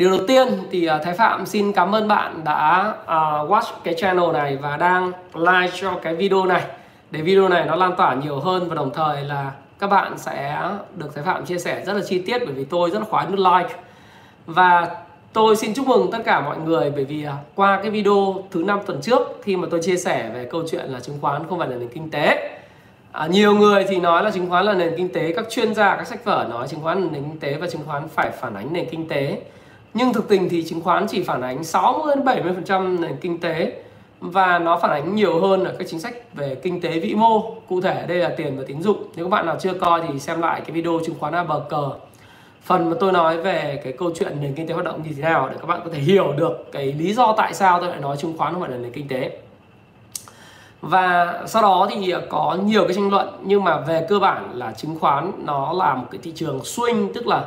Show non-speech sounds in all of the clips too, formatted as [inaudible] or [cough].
Điều đầu tiên thì à, Thái Phạm xin cảm ơn bạn đã uh, watch cái channel này và đang like cho cái video này. Để video này nó lan tỏa nhiều hơn và đồng thời là các bạn sẽ được Thái Phạm chia sẻ rất là chi tiết bởi vì tôi rất là khoái nút like. Và tôi xin chúc mừng tất cả mọi người bởi vì à, qua cái video thứ năm tuần trước khi mà tôi chia sẻ về câu chuyện là chứng khoán không phải là nền kinh tế. À, nhiều người thì nói là chứng khoán là nền kinh tế, các chuyên gia, các sách vở nói chứng khoán là nền kinh tế và chứng khoán phải phản ánh nền kinh tế nhưng thực tình thì chứng khoán chỉ phản ánh 60 đến 70% nền kinh tế và nó phản ánh nhiều hơn là các chính sách về kinh tế vĩ mô. Cụ thể, đây là tiền và tín dụng. Nếu các bạn nào chưa coi thì xem lại cái video chứng khoán a bờ cờ. Phần mà tôi nói về cái câu chuyện nền kinh tế hoạt động như thế nào để các bạn có thể hiểu được cái lý do tại sao tôi lại nói chứng khoán không phải là nền kinh tế. Và sau đó thì có nhiều cái tranh luận, nhưng mà về cơ bản là chứng khoán nó là một cái thị trường swing, tức là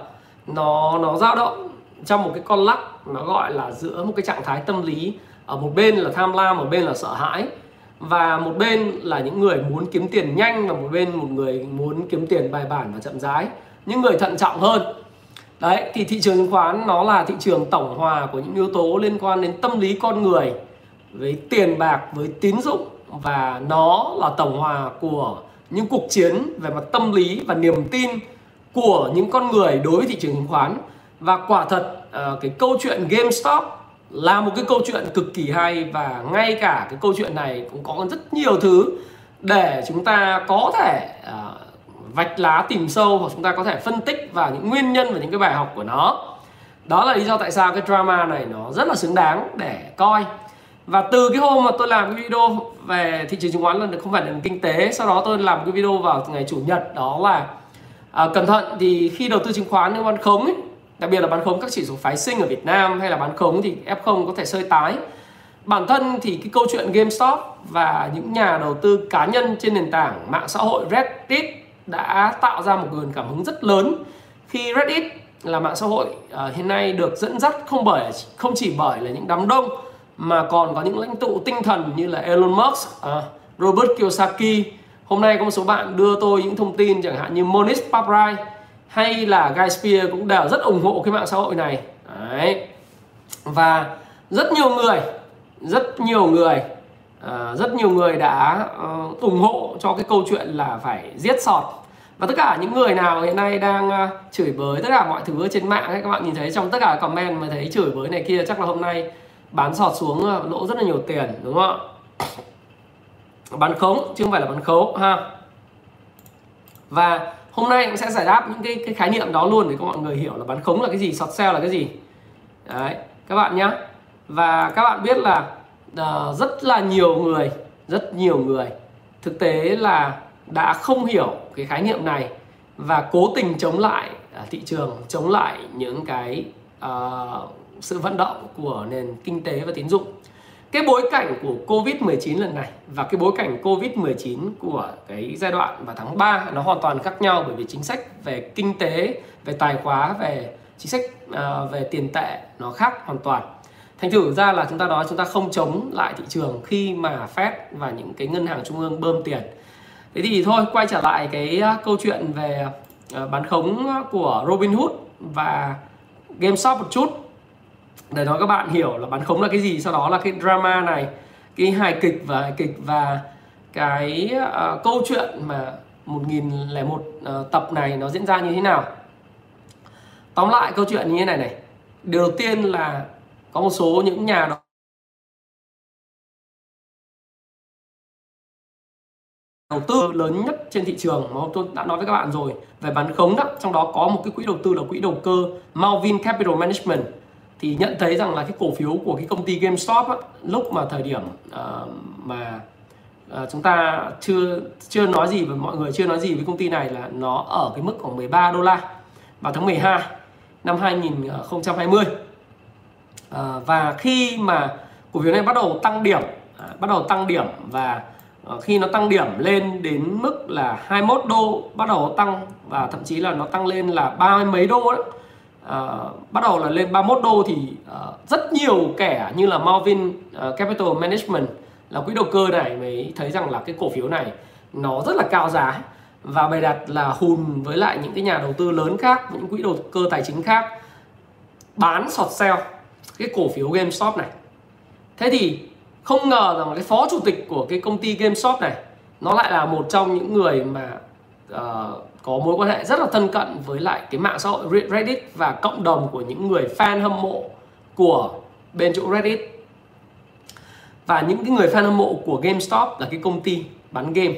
nó nó dao động trong một cái con lắc nó gọi là giữa một cái trạng thái tâm lý, ở một bên là tham lam, một bên là sợ hãi. Và một bên là những người muốn kiếm tiền nhanh và một bên một người muốn kiếm tiền bài bản và chậm rãi, những người thận trọng hơn. Đấy, thì thị trường chứng khoán nó là thị trường tổng hòa của những yếu tố liên quan đến tâm lý con người với tiền bạc, với tín dụng và nó là tổng hòa của những cuộc chiến về mặt tâm lý và niềm tin của những con người đối với thị trường chứng khoán và quả thật uh, cái câu chuyện GameStop là một cái câu chuyện cực kỳ hay và ngay cả cái câu chuyện này cũng có rất nhiều thứ để chúng ta có thể uh, vạch lá tìm sâu hoặc chúng ta có thể phân tích và những nguyên nhân và những cái bài học của nó. Đó là lý do tại sao cái drama này nó rất là xứng đáng để coi. Và từ cái hôm mà tôi làm cái video về thị trường chứng khoán là không phải là kinh tế sau đó tôi làm cái video vào ngày chủ nhật đó là à, cẩn thận thì khi đầu tư chứng khoán nếu ăn khống ấy, đặc biệt là bán khống các chỉ số phái sinh ở Việt Nam hay là bán khống thì F0 có thể sơi tái bản thân thì cái câu chuyện GameStop và những nhà đầu tư cá nhân trên nền tảng mạng xã hội Reddit đã tạo ra một nguồn cảm hứng rất lớn khi Reddit là mạng xã hội uh, hiện nay được dẫn dắt không bởi không chỉ bởi là những đám đông mà còn có những lãnh tụ tinh thần như là Elon Musk, uh, Robert Kiyosaki. Hôm nay có một số bạn đưa tôi những thông tin chẳng hạn như Monish Paprai hay là Guy Spear cũng đều rất ủng hộ cái mạng xã hội này. Đấy. và rất nhiều người rất nhiều người uh, rất nhiều người đã uh, ủng hộ cho cái câu chuyện là phải giết sọt. Và tất cả những người nào hiện nay đang uh, chửi bới tất cả mọi thứ trên mạng ấy, các bạn nhìn thấy trong tất cả comment mà thấy chửi bới này kia chắc là hôm nay bán sọt xuống uh, lỗ rất là nhiều tiền đúng không ạ? Bán khống chứ không phải là bán khấu ha. Và hôm nay cũng sẽ giải đáp những cái, cái khái niệm đó luôn để các mọi người hiểu là bán khống là cái gì short sale là cái gì đấy các bạn nhá. và các bạn biết là uh, rất là nhiều người rất nhiều người thực tế là đã không hiểu cái khái niệm này và cố tình chống lại uh, thị trường chống lại những cái uh, sự vận động của nền kinh tế và tín dụng cái bối cảnh của Covid-19 lần này và cái bối cảnh Covid-19 của cái giai đoạn vào tháng 3 nó hoàn toàn khác nhau bởi vì chính sách về kinh tế, về tài khóa, về chính sách uh, về tiền tệ nó khác hoàn toàn. Thành thử ra là chúng ta nói chúng ta không chống lại thị trường khi mà Fed và những cái ngân hàng trung ương bơm tiền. Thế thì thôi quay trở lại cái à, câu chuyện về uh, bán khống của Robinhood và GameStop một chút để nói các bạn hiểu là bán khống là cái gì sau đó là cái drama này cái hài kịch và hài kịch và cái uh, câu chuyện mà 1001 uh, ờ, tập này nó diễn ra như thế nào. Tóm lại câu chuyện như thế này này. Điều đầu tiên là có một số những nhà đầu tư lớn nhất trên thị trường mà tôi đã nói với các bạn rồi về bán khống đó. Trong đó có một cái quỹ đầu tư là quỹ đầu cơ Malvin Capital Management thì nhận thấy rằng là cái cổ phiếu của cái công ty GameStop á, lúc mà thời điểm uh, mà uh, chúng ta chưa chưa nói gì và mọi người chưa nói gì với công ty này là nó ở cái mức khoảng 13 đô la vào tháng 12 năm 2020 uh, ờ, và khi mà cổ phiếu này bắt đầu tăng điểm uh, bắt đầu tăng điểm và khi nó tăng điểm lên đến mức là 21 đô bắt đầu tăng và thậm chí là nó tăng lên là ba mấy đô đó Ờ, bắt đầu là lên 31 đô thì uh, rất nhiều kẻ như là Marvin uh, Capital Management là quỹ đầu cơ này mới thấy rằng là cái cổ phiếu này nó rất là cao giá. Và bày đặt là hùn với lại những cái nhà đầu tư lớn khác những quỹ đầu cơ tài chính khác bán sọt sell cái cổ phiếu GameStop này. Thế thì không ngờ rằng cái phó chủ tịch của cái công ty GameStop này nó lại là một trong những người mà uh, có mối quan hệ rất là thân cận với lại cái mạng xã hội Reddit và cộng đồng của những người fan hâm mộ của bên chỗ Reddit. Và những cái người fan hâm mộ của GameStop là cái công ty bán game.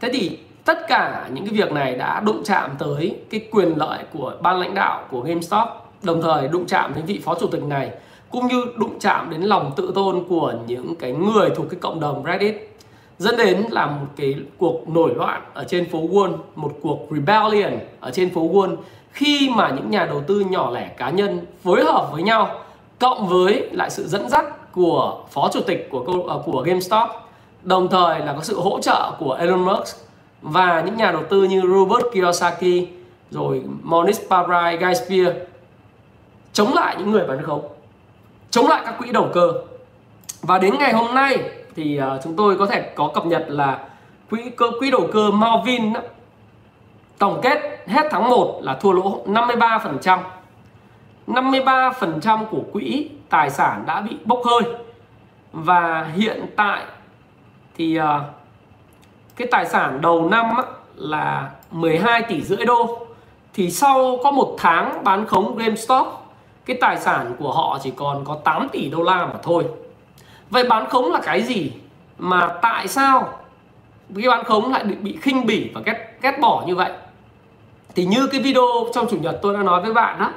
Thế thì tất cả những cái việc này đã đụng chạm tới cái quyền lợi của ban lãnh đạo của GameStop, đồng thời đụng chạm đến vị phó chủ tịch này, cũng như đụng chạm đến lòng tự tôn của những cái người thuộc cái cộng đồng Reddit dẫn đến là một cái cuộc nổi loạn ở trên phố Wall, một cuộc rebellion ở trên phố Wall. Khi mà những nhà đầu tư nhỏ lẻ cá nhân phối hợp với nhau cộng với lại sự dẫn dắt của phó chủ tịch của ờ, của GameStop đồng thời là có sự hỗ trợ của Elon Musk và những nhà đầu tư như Robert Kiyosaki rồi Monish Pabrai, Guy Spear chống lại những người bán khống chống lại các quỹ đầu cơ. Và đến ngày hôm nay thì uh, chúng tôi có thể có cập nhật là quỹ cơ quỹ đầu cơ Malvin đó, tổng kết hết tháng 1 là thua lỗ 53%. 53% của quỹ tài sản đã bị bốc hơi. Và hiện tại thì uh, cái tài sản đầu năm á, là 12 tỷ rưỡi đô. Thì sau có một tháng bán khống GameStop cái tài sản của họ chỉ còn có 8 tỷ đô la mà thôi vậy bán khống là cái gì? Mà tại sao cái bán khống lại bị khinh bỉ và ghét ghét bỏ như vậy? Thì như cái video trong chủ nhật tôi đã nói với bạn đó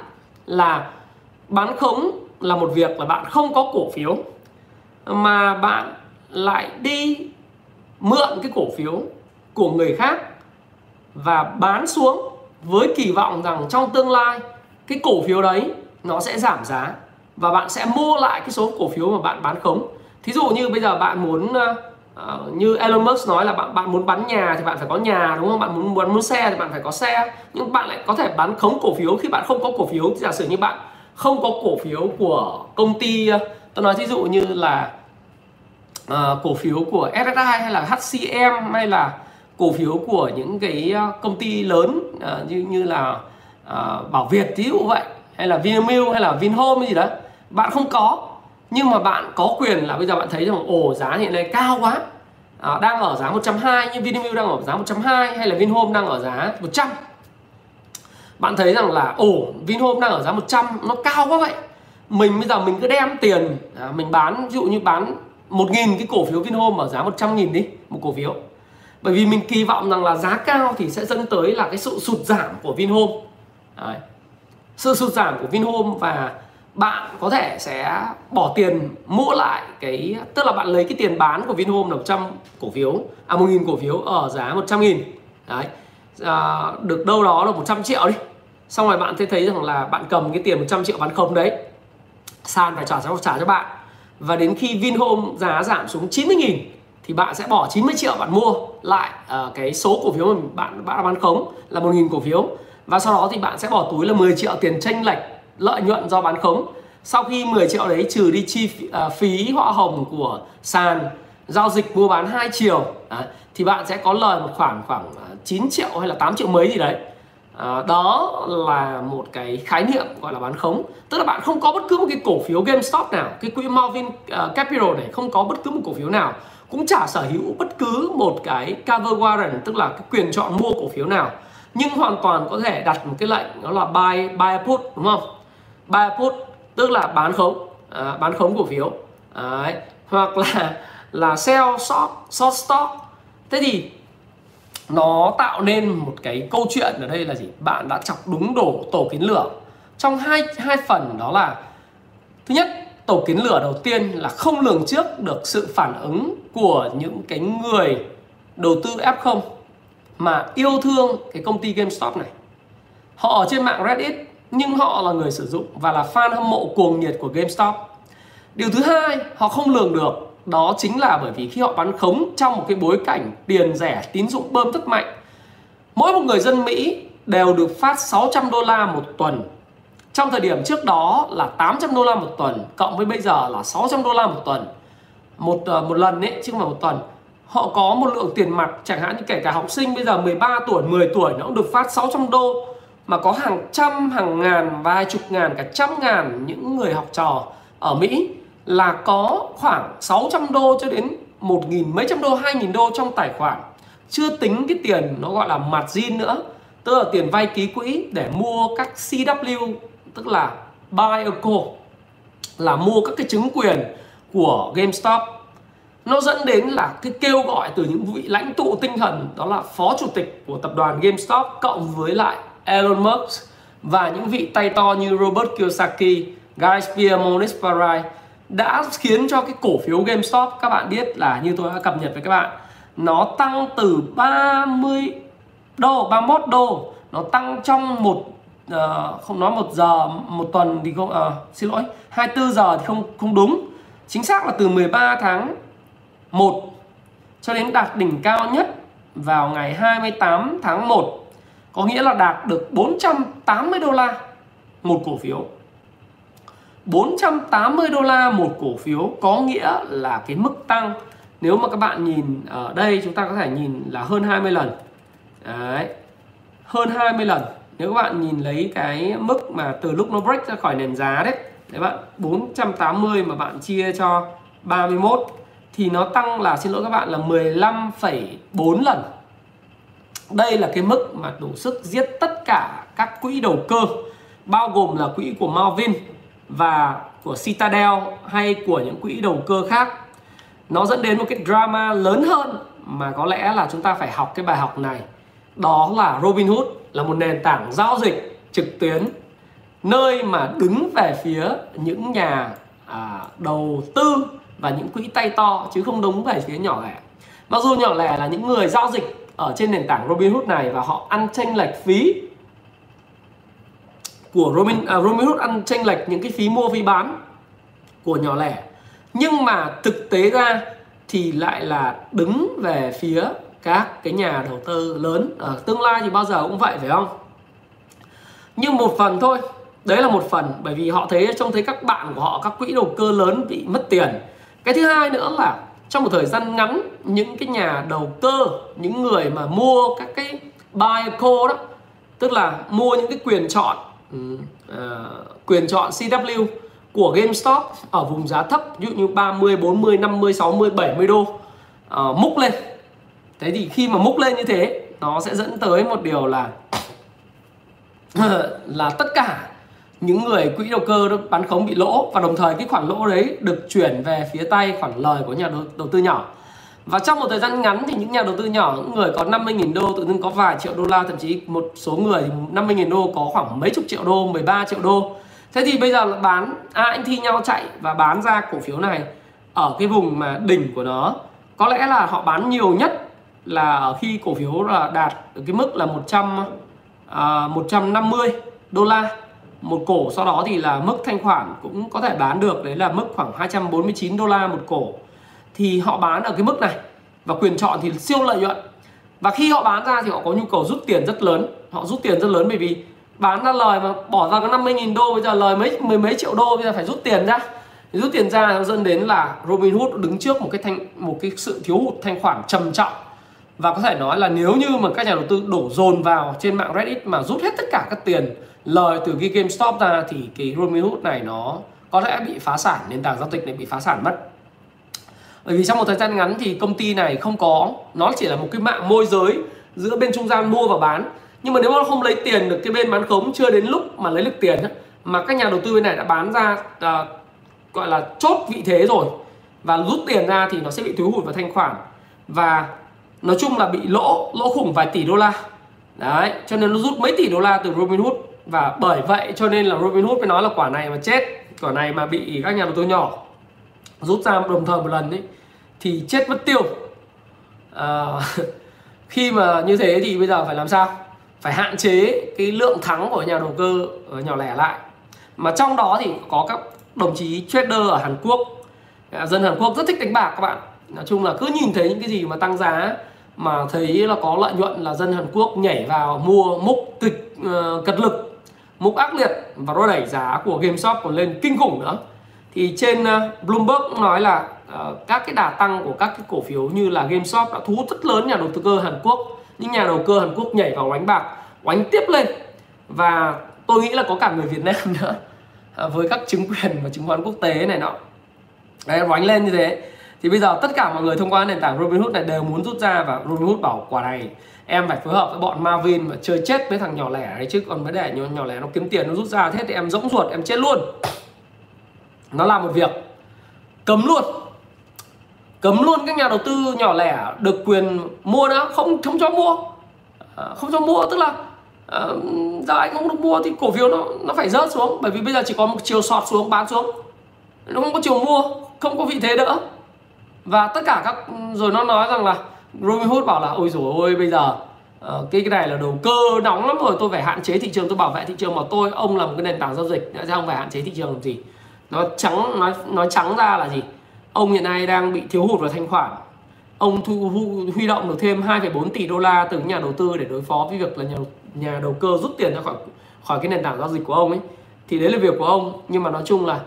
là bán khống là một việc là bạn không có cổ phiếu, mà bạn lại đi mượn cái cổ phiếu của người khác và bán xuống với kỳ vọng rằng trong tương lai cái cổ phiếu đấy nó sẽ giảm giá và bạn sẽ mua lại cái số cổ phiếu mà bạn bán khống thí dụ như bây giờ bạn muốn uh, như Elon Musk nói là bạn bạn muốn bán nhà thì bạn phải có nhà đúng không? Bạn muốn muốn muốn xe thì bạn phải có xe. Nhưng bạn lại có thể bán khống cổ phiếu. Khi bạn không có cổ phiếu giả sử như bạn không có cổ phiếu của công ty ờ, tôi nói thí dụ như là uh, cổ phiếu của SSI hay là HCM hay là cổ phiếu của những cái công ty lớn uh, như như là uh, Bảo Việt ví dụ vậy hay là Vinamilk hay là Vinhome gì đó bạn không có nhưng mà bạn có quyền là bây giờ bạn thấy rằng ồ giá hiện nay cao quá. À, đang ở giá 120 như Vinamilk đang ở giá 120 hay là Vinhome đang ở giá 100 bạn thấy rằng là ồ Vinhome đang ở giá 100 nó cao quá vậy. Mình bây giờ mình cứ đem tiền à, mình bán ví dụ như bán 1.000 cái cổ phiếu Vinhome ở giá 100 nghìn đi một cổ phiếu. Bởi vì mình kỳ vọng rằng là giá cao thì sẽ dẫn tới là cái sự sụt giảm của Vinhome. Đấy. sự sụt giảm của Vinhome và bạn có thể sẽ bỏ tiền mua lại cái tức là bạn lấy cái tiền bán của Vinhome là 100 cổ phiếu à 1.000 cổ phiếu ở giá 100 nghìn. Đấy. À, được đâu đó là 100 triệu đi. Xong rồi bạn sẽ thấy rằng là bạn cầm cái tiền 100 triệu bán không đấy. Sàn phải trả cho trả cho bạn. Và đến khi Vinhome giá giảm xuống 90 nghìn thì bạn sẽ bỏ 90 triệu bạn mua lại uh, cái số cổ phiếu mà bạn bạn bán khống là 1.000 cổ phiếu. Và sau đó thì bạn sẽ bỏ túi là 10 triệu tiền tranh lệch lợi nhuận do bán khống. Sau khi 10 triệu đấy trừ đi chi phí, uh, à, phí hoa hồng của sàn giao dịch mua bán hai chiều à, thì bạn sẽ có lời một khoản khoảng à, 9 triệu hay là 8 triệu mấy gì đấy. À, đó là một cái khái niệm gọi là bán khống. Tức là bạn không có bất cứ một cái cổ phiếu GameStop nào cái quỹ Marvin uh, Capital này không có bất cứ một cổ phiếu nào cũng chả sở hữu bất cứ một cái cover warrant tức là cái quyền chọn mua cổ phiếu nào. Nhưng hoàn toàn có thể đặt một cái lệnh đó là buy buy put đúng không? 3 put tức là bán khống à, bán khống cổ phiếu. Đấy. hoặc là là sell short short stock. Thế thì nó tạo nên một cái câu chuyện ở đây là gì? Bạn đã chọc đúng đổ tổ kiến lửa. Trong hai hai phần đó là thứ nhất tổ kiến lửa đầu tiên là không lường trước được sự phản ứng của những cái người đầu tư F0 mà yêu thương cái công ty GameStop này. Họ ở trên mạng Reddit nhưng họ là người sử dụng và là fan hâm mộ cuồng nhiệt của GameStop. Điều thứ hai, họ không lường được, đó chính là bởi vì khi họ bán khống trong một cái bối cảnh tiền rẻ, tín dụng bơm rất mạnh, mỗi một người dân Mỹ đều được phát 600 đô la một tuần. Trong thời điểm trước đó là 800 đô la một tuần, cộng với bây giờ là 600 đô la một tuần. Một ờ, một lần ấy, chứ không phải một tuần, họ có một lượng tiền mặt, chẳng hạn như kể cả học sinh bây giờ 13 tuổi 10 tuổi nó cũng được phát 600 đô mà có hàng trăm, hàng ngàn, vài chục ngàn, cả trăm ngàn những người học trò ở Mỹ là có khoảng 600 đô cho đến một nghìn mấy trăm đô, hai nghìn đô trong tài khoản. Chưa tính cái tiền nó gọi là margin nữa, tức là tiền vay ký quỹ để mua các CW tức là buy a call là mua các cái chứng quyền của GameStop. Nó dẫn đến là cái kêu gọi từ những vị lãnh tụ tinh thần, đó là phó chủ tịch của tập đoàn GameStop cộng với lại Elon Musk và những vị tay to như Robert Kiyosaki, Guy Spier, Moniz Parai đã khiến cho cái cổ phiếu GameStop các bạn biết là như tôi đã cập nhật với các bạn nó tăng từ 30 đô 31 đô nó tăng trong một uh, không nói một giờ một tuần thì không uh, xin lỗi 24 giờ thì không không đúng. Chính xác là từ 13 tháng 1 cho đến đạt đỉnh cao nhất vào ngày 28 tháng 1 có nghĩa là đạt được 480 đô la một cổ phiếu. 480 đô la một cổ phiếu có nghĩa là cái mức tăng. Nếu mà các bạn nhìn ở đây chúng ta có thể nhìn là hơn 20 lần. Đấy hơn 20 lần. Nếu các bạn nhìn lấy cái mức mà từ lúc nó break ra khỏi nền giá đấy đấy bạn 480 mà bạn chia cho 31 thì nó tăng là xin lỗi các bạn là 15,4 lần đây là cái mức mà đủ sức giết tất cả các quỹ đầu cơ bao gồm là quỹ của Malvin và của Citadel hay của những quỹ đầu cơ khác. Nó dẫn đến một cái drama lớn hơn mà có lẽ là chúng ta phải học cái bài học này. Đó là Robinhood là một nền tảng giao dịch trực tuyến nơi mà đứng về phía những nhà à, đầu tư và những quỹ tay to chứ không đúng về phía nhỏ lẻ. Mặc dù nhỏ lẻ là những người giao dịch ở trên nền tảng Robinhood này và họ ăn tranh lệch phí của Robin à, Robinhood ăn tranh lệch những cái phí mua phí bán của nhỏ lẻ. Nhưng mà thực tế ra thì lại là đứng về phía các cái nhà đầu tư lớn. Ở tương lai thì bao giờ cũng vậy phải không? Nhưng một phần thôi. Đấy là một phần bởi vì họ thấy trông thấy các bạn của họ các quỹ đầu cơ lớn bị mất tiền. Cái thứ hai nữa là trong một thời gian ngắn những cái nhà đầu cơ những người mà mua các cái buy call đó tức là mua những cái quyền chọn uh, quyền chọn CW của GameStop ở vùng giá thấp ví dụ như 30, 40, 50, 60, 70 đô uh, múc lên. Thế thì khi mà múc lên như thế nó sẽ dẫn tới một điều là [laughs] là tất cả những người quỹ đầu cơ bán khống bị lỗ và đồng thời cái khoản lỗ đấy được chuyển về phía tay khoản lời của nhà đầu, đầu tư nhỏ. Và trong một thời gian ngắn thì những nhà đầu tư nhỏ những người có 50.000 đô tự dưng có vài triệu đô la thậm chí một số người 50.000 đô có khoảng mấy chục triệu đô 13 triệu đô. Thế thì bây giờ là bán à, anh thi nhau chạy và bán ra cổ phiếu này ở cái vùng mà đỉnh của nó. Có lẽ là họ bán nhiều nhất là ở khi cổ phiếu là đạt cái mức là 100 à, 150 đô la một cổ sau đó thì là mức thanh khoản cũng có thể bán được, đấy là mức khoảng 249 đô la một cổ. Thì họ bán ở cái mức này và quyền chọn thì siêu lợi nhuận. Và khi họ bán ra thì họ có nhu cầu rút tiền rất lớn. Họ rút tiền rất lớn bởi vì bán ra lời mà bỏ ra có 50.000 đô, bây giờ lời mấy, mười mấy triệu đô, bây giờ phải rút tiền ra. Rút tiền ra nó dẫn đến là Robinhood đứng trước một cái thanh, một cái sự thiếu hụt thanh khoản trầm trọng. Và có thể nói là nếu như mà các nhà đầu tư đổ dồn vào trên mạng Reddit mà rút hết tất cả các tiền lời từ cái GameStop ra thì cái Robinhood này nó có lẽ bị phá sản nền tảng giao dịch này bị phá sản mất. Bởi vì trong một thời gian ngắn thì công ty này không có nó chỉ là một cái mạng môi giới giữa bên trung gian mua và bán. Nhưng mà nếu mà nó không lấy tiền được cái bên bán khống chưa đến lúc mà lấy được tiền mà các nhà đầu tư bên này đã bán ra à, gọi là chốt vị thế rồi và rút tiền ra thì nó sẽ bị thiếu hụt vào thanh khoản. Và nói chung là bị lỗ lỗ khủng vài tỷ đô la. Đấy cho nên nó rút mấy tỷ đô la từ Robinhood và bởi vậy cho nên là Robinhood mới nói là quả này mà chết quả này mà bị các nhà đầu tư nhỏ rút ra đồng thời một lần ấy thì chết mất tiêu. À, [laughs] khi mà như thế thì bây giờ phải làm sao? Phải hạn chế cái lượng thắng của nhà đầu cơ ờ, nhỏ lẻ lại. Mà trong đó thì có các đồng chí trader ở Hàn Quốc. Ờ, dân Hàn Quốc rất thích đánh bạc các bạn. Nói chung là cứ nhìn thấy những cái gì mà tăng giá mà thấy là có lợi nhuận là dân Hàn Quốc nhảy vào mua múc kịch uh, cật lực mục ác liệt và nó đẩy giá của GameStop còn lên kinh khủng nữa. Thì trên ờ, Bloomberg cũng nói là uh, các cái đà tăng của các cái cổ phiếu như là GameStop đã thu hút rất lớn nhà đầu tư cơ Hàn Quốc. Những nhà đầu cơ Hàn Quốc nhảy vào đánh bạc đánh tiếp lên. Và tôi nghĩ là có cả người Việt Nam [laughs] nữa. À, với các chứng quyền và chứng khoán quốc tế này nọ. Đấy đánh lên như thế. Thì bây giờ tất cả mọi người thông qua nền tảng Robinhood này đều muốn rút ra và Robinhood bảo quả này em phải phối hợp với bọn Marvin và chơi chết với thằng nhỏ lẻ đấy chứ. Còn mới để nhỏ, nhỏ lẻ nó kiếm tiền nó rút ra hết thì em rỗng ruột em chết luôn. Nó làm một việc. Cấm luôn. Cấm luôn các nhà đầu tư nhỏ lẻ được quyền mua nữa không không cho mua. À, không cho mua tức là à, giờ anh không được mua thì cổ phiếu nó nó phải rớt xuống. Bởi vì bây giờ chỉ có một chiều sọt xuống bán xuống. Nó không có chiều mua không có vị thế nữa và tất cả các rồi nó nói rằng là Robinhood bảo là ôi rồi ôi bây giờ uh, cái cái này là đầu cơ nóng lắm rồi tôi phải hạn chế thị trường tôi bảo vệ thị trường mà tôi ông là một cái nền tảng giao dịch đã không phải hạn chế thị trường làm gì? Nó trắng nói nói trắng ra là gì? Ông hiện nay đang bị thiếu hụt vào thanh khoản. Ông thu hu, huy động được thêm 2,4 tỷ đô la từ nhà đầu tư để đối phó với việc là nhà nhà đầu cơ rút tiền ra khỏi khỏi cái nền tảng giao dịch của ông ấy. Thì đấy là việc của ông nhưng mà nói chung là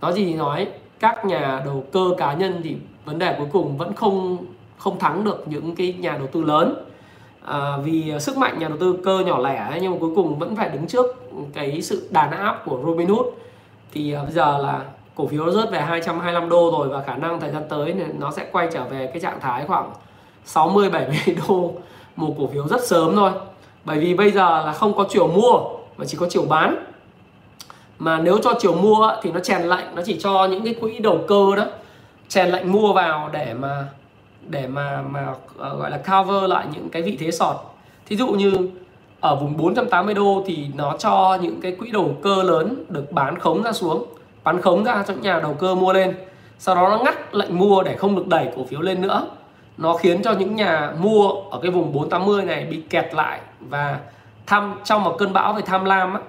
nói gì thì nói các nhà đầu cơ cá nhân thì vấn đề cuối cùng vẫn không không thắng được những cái nhà đầu tư lớn. À, vì sức mạnh nhà đầu tư cơ nhỏ lẻ nhưng mà cuối cùng vẫn phải đứng trước cái sự đàn áp của Robinhood thì à, bây giờ là cổ phiếu nó rớt về 225 đô rồi và khả năng thời gian tới nó sẽ quay trở về cái trạng thái khoảng 60 70 đô một cổ phiếu rất sớm thôi. Bởi vì bây giờ là không có chiều mua mà chỉ có chiều bán. Mà nếu cho chiều mua thì nó chèn lệnh nó chỉ cho những cái quỹ đầu cơ đó chèn lệnh mua vào để mà để mà mà ờ, gọi là cover lại những cái vị thế sọt. Thí dụ như ở vùng 480 đô thì nó cho những cái quỹ đầu cơ lớn được bán khống ra xuống bán khống ra cho nhà đầu cơ mua lên. Sau đó nó ngắt lệnh mua để không được đẩy cổ phiếu lên nữa. Nó khiến cho những nhà mua ở cái vùng 480 này bị kẹt lại và tham trong một cơn bão về tham lam á,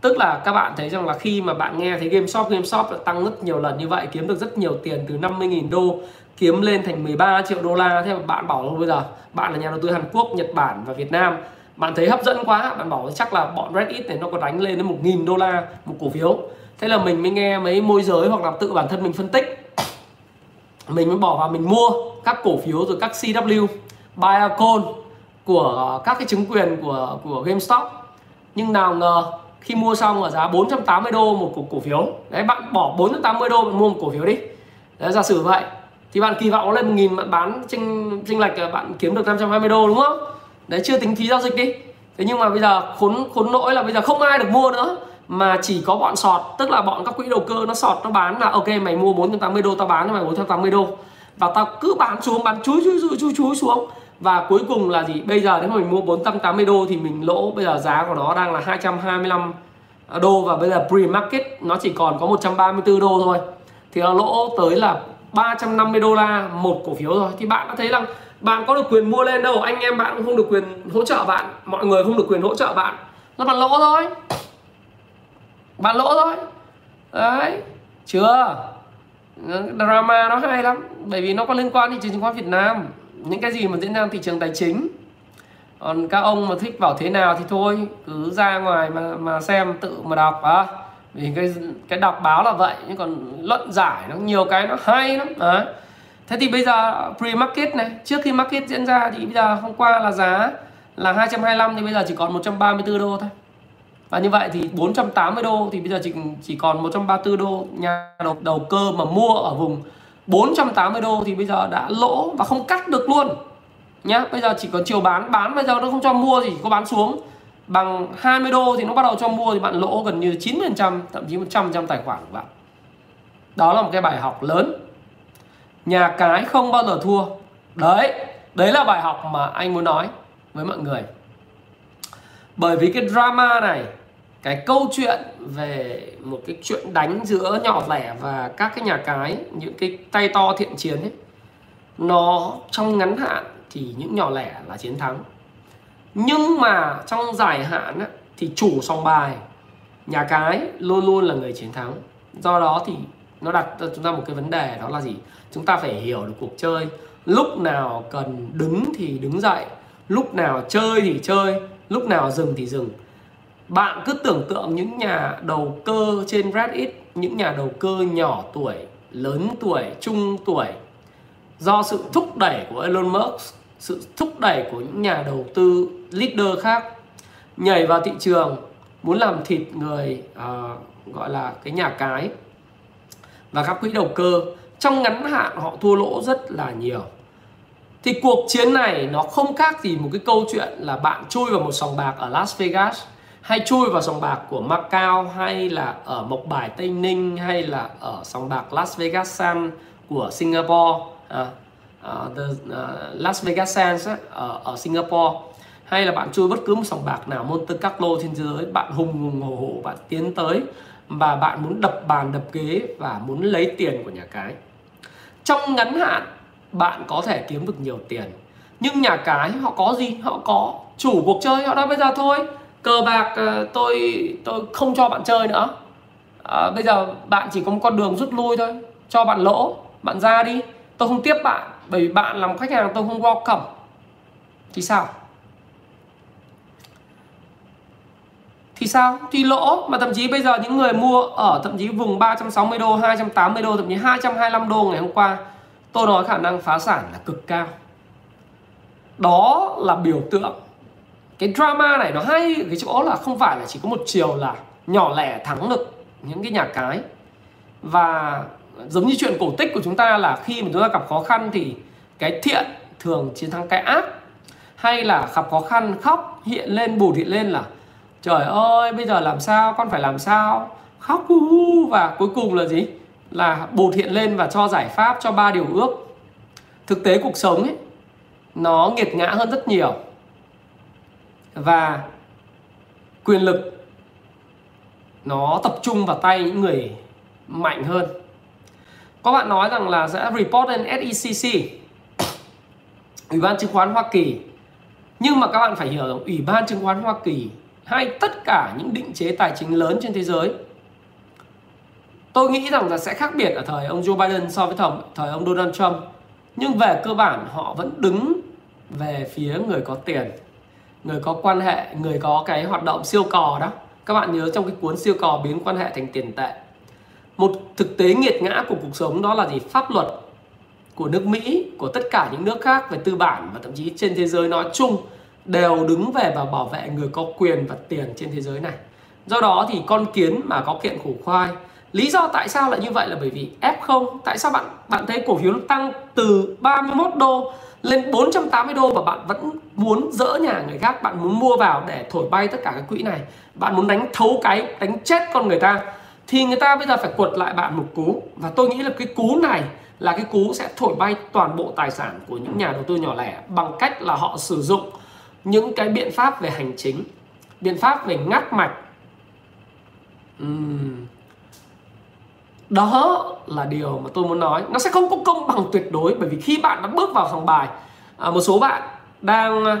tức là các bạn thấy rằng là khi mà bạn nghe thấy GameStop GameStop tăng rất nhiều lần như vậy kiếm được rất nhiều tiền từ 50.000 đô kiếm lên thành 13 triệu đô la. Thế mà bạn bảo bây giờ bạn là nhà đầu tư Hàn Quốc Nhật Bản và Việt Nam. Bạn thấy hấp dẫn quá bạn bảo chắc là bọn Reddit này nó có đánh lên đến một nghìn đô la một cổ phiếu. Thế là mình mới nghe mấy môi giới hoặc là tự bản thân mình phân tích. Mình mới bỏ vào mình mua các cổ phiếu rồi các CW Biacon của các cái chứng quyền của của GameStop. Nhưng nào ngờ khi mua xong ở giá 480 đô một cổ cổ phiếu. Đấy bạn bỏ 480 đô bạn mua một cổ phiếu đi. Đấy, giả sử vậy thì bạn kỳ vọng lên 1000 bạn bán tranh tranh lệch ờ, bạn kiếm được 520 đô đúng không? Đấy chưa tính phí giao dịch đi. Thế nhưng mà bây giờ khốn khốn nỗi là bây giờ không ai được mua nữa mà chỉ có bọn sọt tức là bọn các quỹ đầu cơ nó sọt nó bán là ok mày mua 480 đô tao bán cho mày 480 đô. Và tao cứ bán xuống bán chúi chúi chúi chúi, chúi xuống. Và cuối cùng là gì? Bây giờ nếu mà mình mua 480 đô thì mình lỗ bây giờ giá của nó đang là 225 đô. Và bây giờ pre market nó chỉ còn có 134 đô thôi. Thì nó lỗ tới là 350 đô la một cổ phiếu rồi. Thì bạn đã thấy rằng bạn có được quyền mua lên đâu, anh em bạn cũng không được quyền hỗ trợ bạn, mọi người không được quyền hỗ trợ bạn. Nó bạn lỗ thôi. Bạn lỗ thôi. Đấy, chưa? Drama nó hay lắm, bởi vì nó có liên quan đến thị trường chứng khoán Việt Nam. Những cái gì mà diễn ra thị trường tài chính. Còn các ông mà thích bảo thế nào thì thôi, cứ ra ngoài mà mà xem, tự mà đọc à vì cái cái đọc báo là vậy nhưng còn luận giải nó nhiều cái nó hay lắm đấy. Thế thì bây giờ pre market này trước khi market diễn ra thì bây giờ hôm qua là giá là 225 thì bây giờ chỉ còn 134 đô thôi. Và như vậy thì 480 đô thì bây giờ chỉ chỉ còn 134 đô. Nhà đầu, đầu cơ mà mua ở vùng 480 đô thì bây giờ đã lỗ và không cắt được luôn. Nhá bây giờ chỉ còn chiều bán bán bây giờ nó không cho mua thì chỉ có bán xuống bằng 20 đô thì nó bắt đầu cho mua thì bạn lỗ gần như 9% thậm chí 100 trăm tài khoản của bạn. Đó là một cái bài học lớn. Nhà cái không bao giờ thua. Đấy đấy là bài học mà anh muốn nói với mọi người. Bởi vì cái drama này, cái câu chuyện về một cái chuyện đánh giữa nhỏ lẻ và các cái nhà cái, những cái tay to thiện chiến ấy, nó trong ngắn hạn thì những nhỏ lẻ là chiến thắng nhưng mà trong dài hạn á, thì chủ sòng bài nhà cái luôn luôn là người chiến thắng. Do đó thì nó đặt cho chúng ta một cái vấn đề đó là gì? Chúng ta phải hiểu được cuộc chơi. Lúc nào cần đứng thì đứng dậy lúc nào chơi thì chơi lúc nào dừng thì dừng. Bạn cứ tưởng tượng những nhà đầu cơ trên Reddit những nhà đầu cơ nhỏ tuổi lớn tuổi trung tuổi. Do sự thúc đẩy của Elon Musk sự thúc đẩy của những nhà đầu tư leader khác nhảy vào thị trường muốn làm thịt người uh, gọi là cái nhà cái và các quỹ đầu cơ. Trong ngắn hạn họ thua lỗ rất là nhiều. Thì cuộc chiến này nó không khác gì một cái câu chuyện là bạn chui vào một sòng bạc ở Las Vegas hay chui vào sòng bạc của Macau hay là ở Mộc Bài Tây Ninh hay là ở sòng bạc Las Vegas Sands của Singapore uh, uh, the, uh, Las Vegas Sands uh, ở Singapore hay là bạn chui bất cứ một sòng bạc nào Monte Carlo trên thế giới bạn hùng hùng hổ hổ bạn tiến tới và bạn muốn đập bàn đập ghế và muốn lấy tiền của nhà cái. Trong ngắn hạn bạn có thể kiếm được nhiều tiền nhưng nhà cái họ có gì? Họ có chủ cuộc chơi họ nói bây giờ thôi cờ bạc ờ, tôi tôi không cho bạn chơi nữa. À, bây giờ bạn chỉ có một con đường rút lui thôi cho bạn lỗ bạn ra đi. Tôi không tiếp bạn bởi vì bạn làm khách hàng tôi không welcome. Thì sao? Thì sao? Thì lỗ mà thậm chí bây giờ những người mua ở thậm chí vùng 360 đô 280 đô, thậm chí 225 đô ngày hôm qua, tôi nói khả năng phá sản là cực cao. Đó là biểu tượng. Cái drama này nó hay, cái chỗ là không phải là chỉ có một chiều là nhỏ lẻ thắng được những cái nhà cái. Và giống như chuyện cổ tích của chúng ta là khi mà chúng ta gặp khó khăn thì cái thiện thường chiến thắng cái ác, hay là gặp khó khăn khóc, hiện lên bù hiện lên là trời ơi, bây giờ làm sao? Con phải làm sao? Khóc và cuối cùng là gì? Là bột hiện lên và cho giải pháp cho ba điều ước. Thực tế cuộc sống ấy, nó nghiệt ngã hơn rất nhiều. Và quyền lực, nó tập trung vào tay những người mạnh hơn. Có bạn nói rằng là sẽ report lên SEC Ủy ban chứng khoán Hoa Kỳ. Nhưng mà các bạn phải hiểu rằng Ủy ban chứng khoán Hoa Kỳ hay tất cả những định chế tài chính lớn trên thế giới. Tôi nghĩ rằng là sẽ khác biệt ở thời ông Joe Biden so với thời, thời ông Donald Trump nhưng về cơ bản họ vẫn đứng về phía người có tiền người có quan hệ người có cái hoạt động siêu cò đó. Các bạn nhớ trong cái cuốn siêu cò biến quan hệ thành tiền tệ. Một thực tế nghiệt ngã của cuộc sống đó là gì? Pháp luật của nước Mỹ của tất cả những nước khác về tư bản và thậm chí trên thế giới nói chung đều đứng về và bảo vệ người có quyền và tiền trên thế giới này. Do đó thì con kiến mà có kiện khổ khoai, lý do tại sao lại như vậy là bởi vì F0 tại sao bạn bạn thấy cổ phiếu tăng từ 31 đô lên 480 đô và bạn vẫn muốn dỡ nhà người khác, bạn muốn mua vào để thổi bay tất cả cái quỹ này, bạn muốn đánh thấu cái, đánh chết con người ta, thì người ta bây giờ phải quật lại bạn một cú. Và tôi nghĩ là cái cú này là cái cú sẽ thổi bay toàn bộ tài sản của những nhà đầu tư nhỏ lẻ bằng cách là họ sử dụng những cái biện pháp về hành chính biện pháp về ngắt mạch. Uhm. đó là điều mà tôi muốn nói. Nó sẽ không có công bằng tuyệt đối bởi vì khi bạn đã bước vào phòng bài à, một số bạn đang à,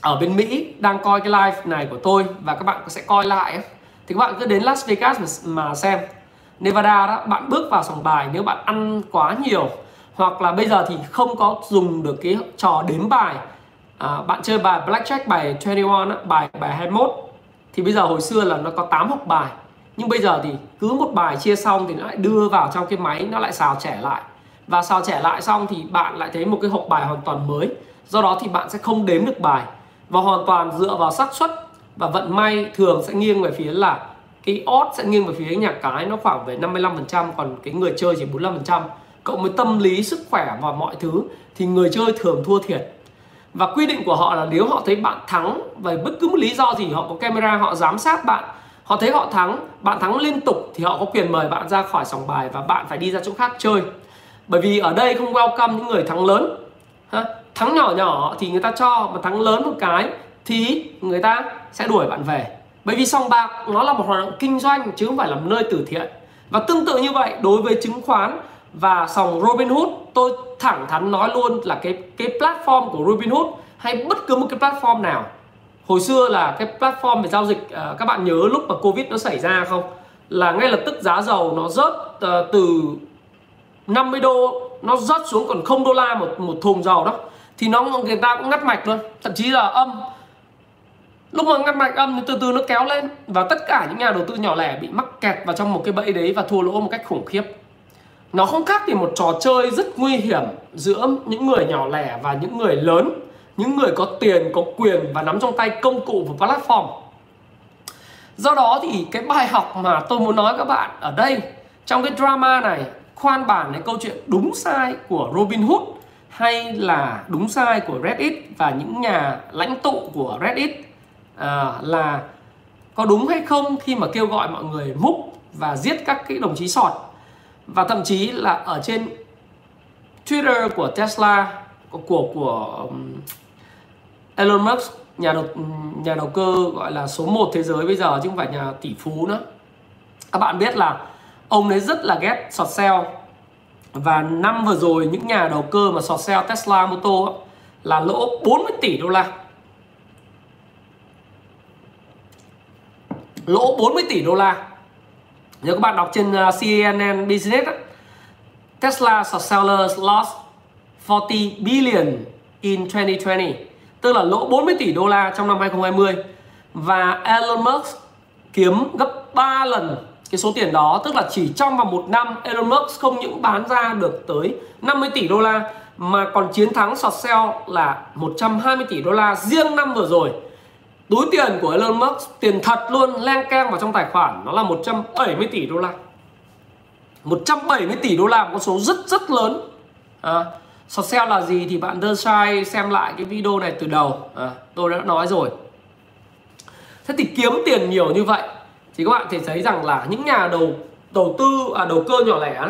ở bên Mỹ đang coi cái live này của tôi và các bạn sẽ coi lại thì các bạn cứ đến Las Vegas mà, xem. Nevada đó bạn bước vào sòng bài nếu bạn ăn quá nhiều hoặc là bây giờ thì không có dùng được cái trò đếm bài à, bạn chơi bài blackjack bài 21 á, bài bài 21 thì bây giờ hồi xưa là nó có 8 hộp bài. Nhưng bây giờ thì cứ một bài chia xong thì nó lại đưa vào trong cái máy nó lại xào trẻ lại. Và xào trẻ lại xong thì bạn lại thấy một cái hộp bài hoàn toàn mới. Do đó thì bạn sẽ không đếm được bài. Và hoàn toàn dựa vào xác suất và vận may thường sẽ nghiêng về phía là cái odds sẽ nghiêng về phía nhà cái nó khoảng về 55% còn cái người chơi chỉ 45% cộng với tâm lý sức khỏe và mọi thứ thì người chơi thường thua thiệt và quy định của họ là nếu họ thấy bạn thắng về bất cứ một lý do gì, họ có camera, họ giám sát bạn, họ thấy họ thắng, bạn thắng liên tục thì họ có quyền mời bạn ra khỏi sòng bài và bạn phải đi ra chỗ khác chơi. Bởi vì ở đây không welcome những người thắng lớn. Ha? thắng nhỏ nhỏ thì người ta cho, mà thắng lớn một cái thì người ta sẽ đuổi bạn về. Bởi vì sòng bạc nó là một hoạt động kinh doanh chứ không phải là một nơi từ thiện. Và tương tự như vậy, đối với chứng khoán và sòng Robinhood, tôi thẳng thắn nói luôn là cái cái platform của Robinhood hay bất cứ một cái platform nào. Hồi xưa là cái platform về giao dịch uh, các bạn nhớ lúc mà covid nó xảy ra không? Là ngay lập tức giá dầu nó rớt uh, từ 50 đô nó rớt xuống còn không đô la một một thùng dầu đó. Thì nó người ta cũng ngắt mạch luôn. Thậm chí là âm lúc mà ngắt mạch âm thì từ từ nó kéo lên. Và tất cả những nhà đầu tư nhỏ lẻ bị mắc kẹt vào trong một cái bẫy đấy và thua lỗ một cách khủng khiếp nó không khác gì một trò chơi rất nguy hiểm giữa những người nhỏ lẻ và những người lớn những người có tiền có quyền và nắm trong tay công cụ và platform. Do đó thì cái bài học mà tôi muốn nói các bạn ở đây trong cái drama này khoan bản cái câu chuyện đúng sai của Robin Hood hay là đúng sai của Reddit và những nhà lãnh tụ của Reddit à, là có đúng hay không khi mà kêu gọi mọi người múc và giết các cái đồng chí sọt? Và thậm chí là ở trên Twitter của Tesla của của, của um, Elon Musk nhà đầu nhà đầu cơ gọi là số 1 thế giới bây giờ chứ không phải nhà tỷ phú nữa. Các bạn biết là ông ấy rất là ghét sọt sale và năm vừa rồi những nhà đầu cơ mà sọt sale Tesla Moto là lỗ 40 tỷ đô la. Lỗ 40 tỷ đô la nếu các bạn đọc trên ờ, CNN Business Tesla sellers lost 40 billion in 2020 tức là lỗ 40 tỷ đô la trong năm 2020 và Elon Musk kiếm gấp 3 lần cái số tiền đó, tức là chỉ trong vòng một năm, Elon Musk không những bán ra được tới 50 tỷ đô la, mà còn chiến thắng sọt sale là 120 tỷ đô la riêng năm vừa rồi túi tiền của Elon Musk tiền thật luôn len keng vào trong tài khoản nó là 170 tỷ đô la. 170 tỷ đô la một con số rất rất lớn. À, short sell là gì thì bạn đơn sai xem lại cái video này từ đầu. À, tôi đã nói rồi. Thế thì kiếm tiền nhiều như vậy thì các bạn thể thấy rằng là những nhà đầu đầu tư à, đầu cơ nhỏ lẻ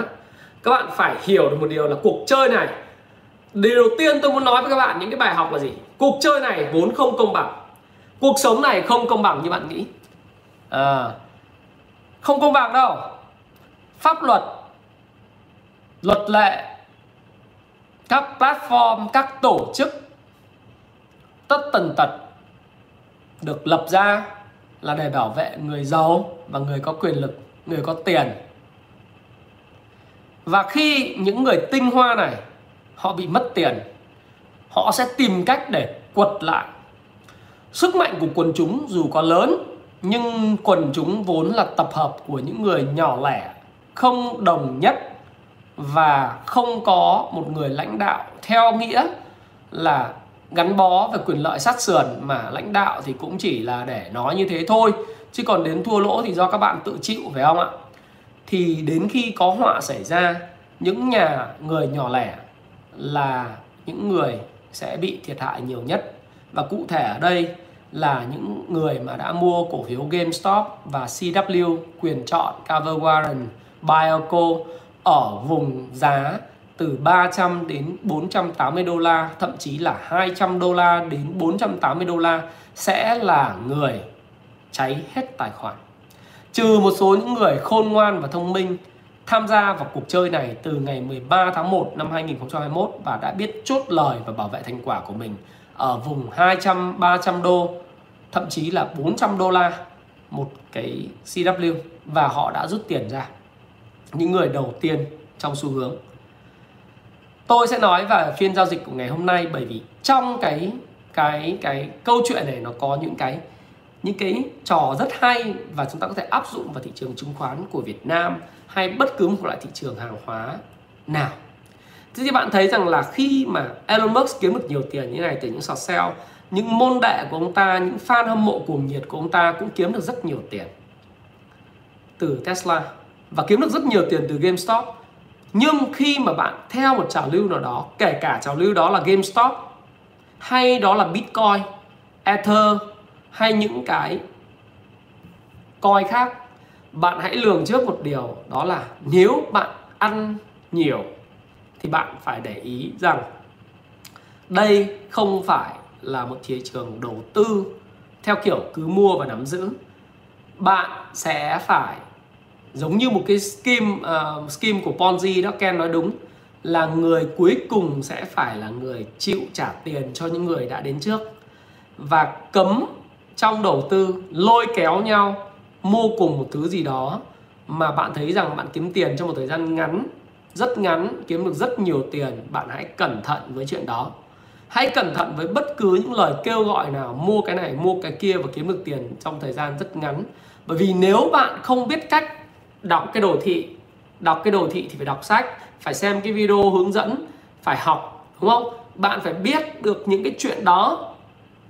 các bạn phải hiểu được một điều là cuộc chơi này. Điều đầu tiên tôi muốn nói với các bạn những cái bài học là gì? Cuộc chơi này vốn không công bằng cuộc sống này không công bằng như bạn nghĩ. À, không công bằng đâu. Pháp luật luật lệ các platform các tổ chức tất tần tật được lập ra là để bảo vệ người giàu và người có quyền lực người có tiền. Và khi những người tinh hoa này họ bị mất tiền họ sẽ tìm cách để quật lại sức mạnh của quần chúng dù có lớn, nhưng quần chúng vốn là tập hợp của những người nhỏ lẻ, không đồng nhất và không có một người lãnh đạo theo nghĩa là gắn bó về quyền lợi sát sườn mà lãnh đạo thì cũng chỉ là để nói như thế thôi. Chứ còn đến thua lỗ thì do các bạn tự chịu, phải không ạ? Thì đến khi có họa xảy ra, những nhà người nhỏ lẻ là những người sẽ bị thiệt hại nhiều nhất và cụ thể ở đây là những người mà đã mua cổ phiếu GameStop và CW quyền chọn Cover Warren, Bioco ở vùng giá từ 300 đến 480 đô la, thậm chí là 200 đô la đến 480 đô la sẽ là người cháy hết tài khoản. Trừ một số những người khôn ngoan và thông minh tham gia vào cuộc chơi này từ ngày 13 tháng 1 năm 2021 và đã biết chốt lời và bảo vệ thành quả của mình ở vùng 200 300 đô, thậm chí là 400 đô la một cái CW và họ đã rút tiền ra. Những người đầu tiên trong xu hướng tôi sẽ nói về phiên giao dịch của ngày hôm nay bởi vì trong cái cái cái câu chuyện này nó có những cái những cái trò rất hay và chúng ta có thể áp dụng vào thị trường chứng khoán của Việt Nam hay bất cứ một loại thị trường hàng hóa nào. Thế thì bạn thấy rằng là khi mà Elon Musk kiếm được nhiều tiền như này từ những sọt sell, những môn đệ của ông ta, những fan hâm mộ cuồng nhiệt của ông ta cũng kiếm được rất nhiều tiền từ Tesla và kiếm được rất nhiều tiền từ GameStop. Nhưng khi mà bạn theo một trào lưu nào đó kể cả trào lưu đó là GameStop hay đó là Bitcoin Ether hay những cái coin khác bạn hãy lường trước một điều đó là nếu bạn ăn nhiều thì bạn phải để ý rằng đây không phải là một thị trường đầu tư theo kiểu cứ mua và nắm giữ. Bạn sẽ phải giống như một cái scheme uh, scheme của Ponzi đó Ken nói đúng là người cuối cùng sẽ phải là người chịu trả tiền cho những người đã đến trước. Và cấm trong đầu tư lôi kéo nhau mua cùng một thứ gì đó mà bạn thấy rằng bạn kiếm tiền trong một thời gian ngắn rất ngắn, kiếm được rất nhiều tiền, bạn hãy cẩn thận với chuyện đó. Hãy cẩn thận với bất cứ những lời kêu gọi nào, mua cái này, mua cái kia và kiếm được tiền trong thời gian rất ngắn. Bởi vì nếu bạn không biết cách đọc cái đồ thị, đọc cái đồ thị thì phải đọc sách, phải xem cái video hướng dẫn, phải học, đúng không? Bạn phải biết được những cái chuyện đó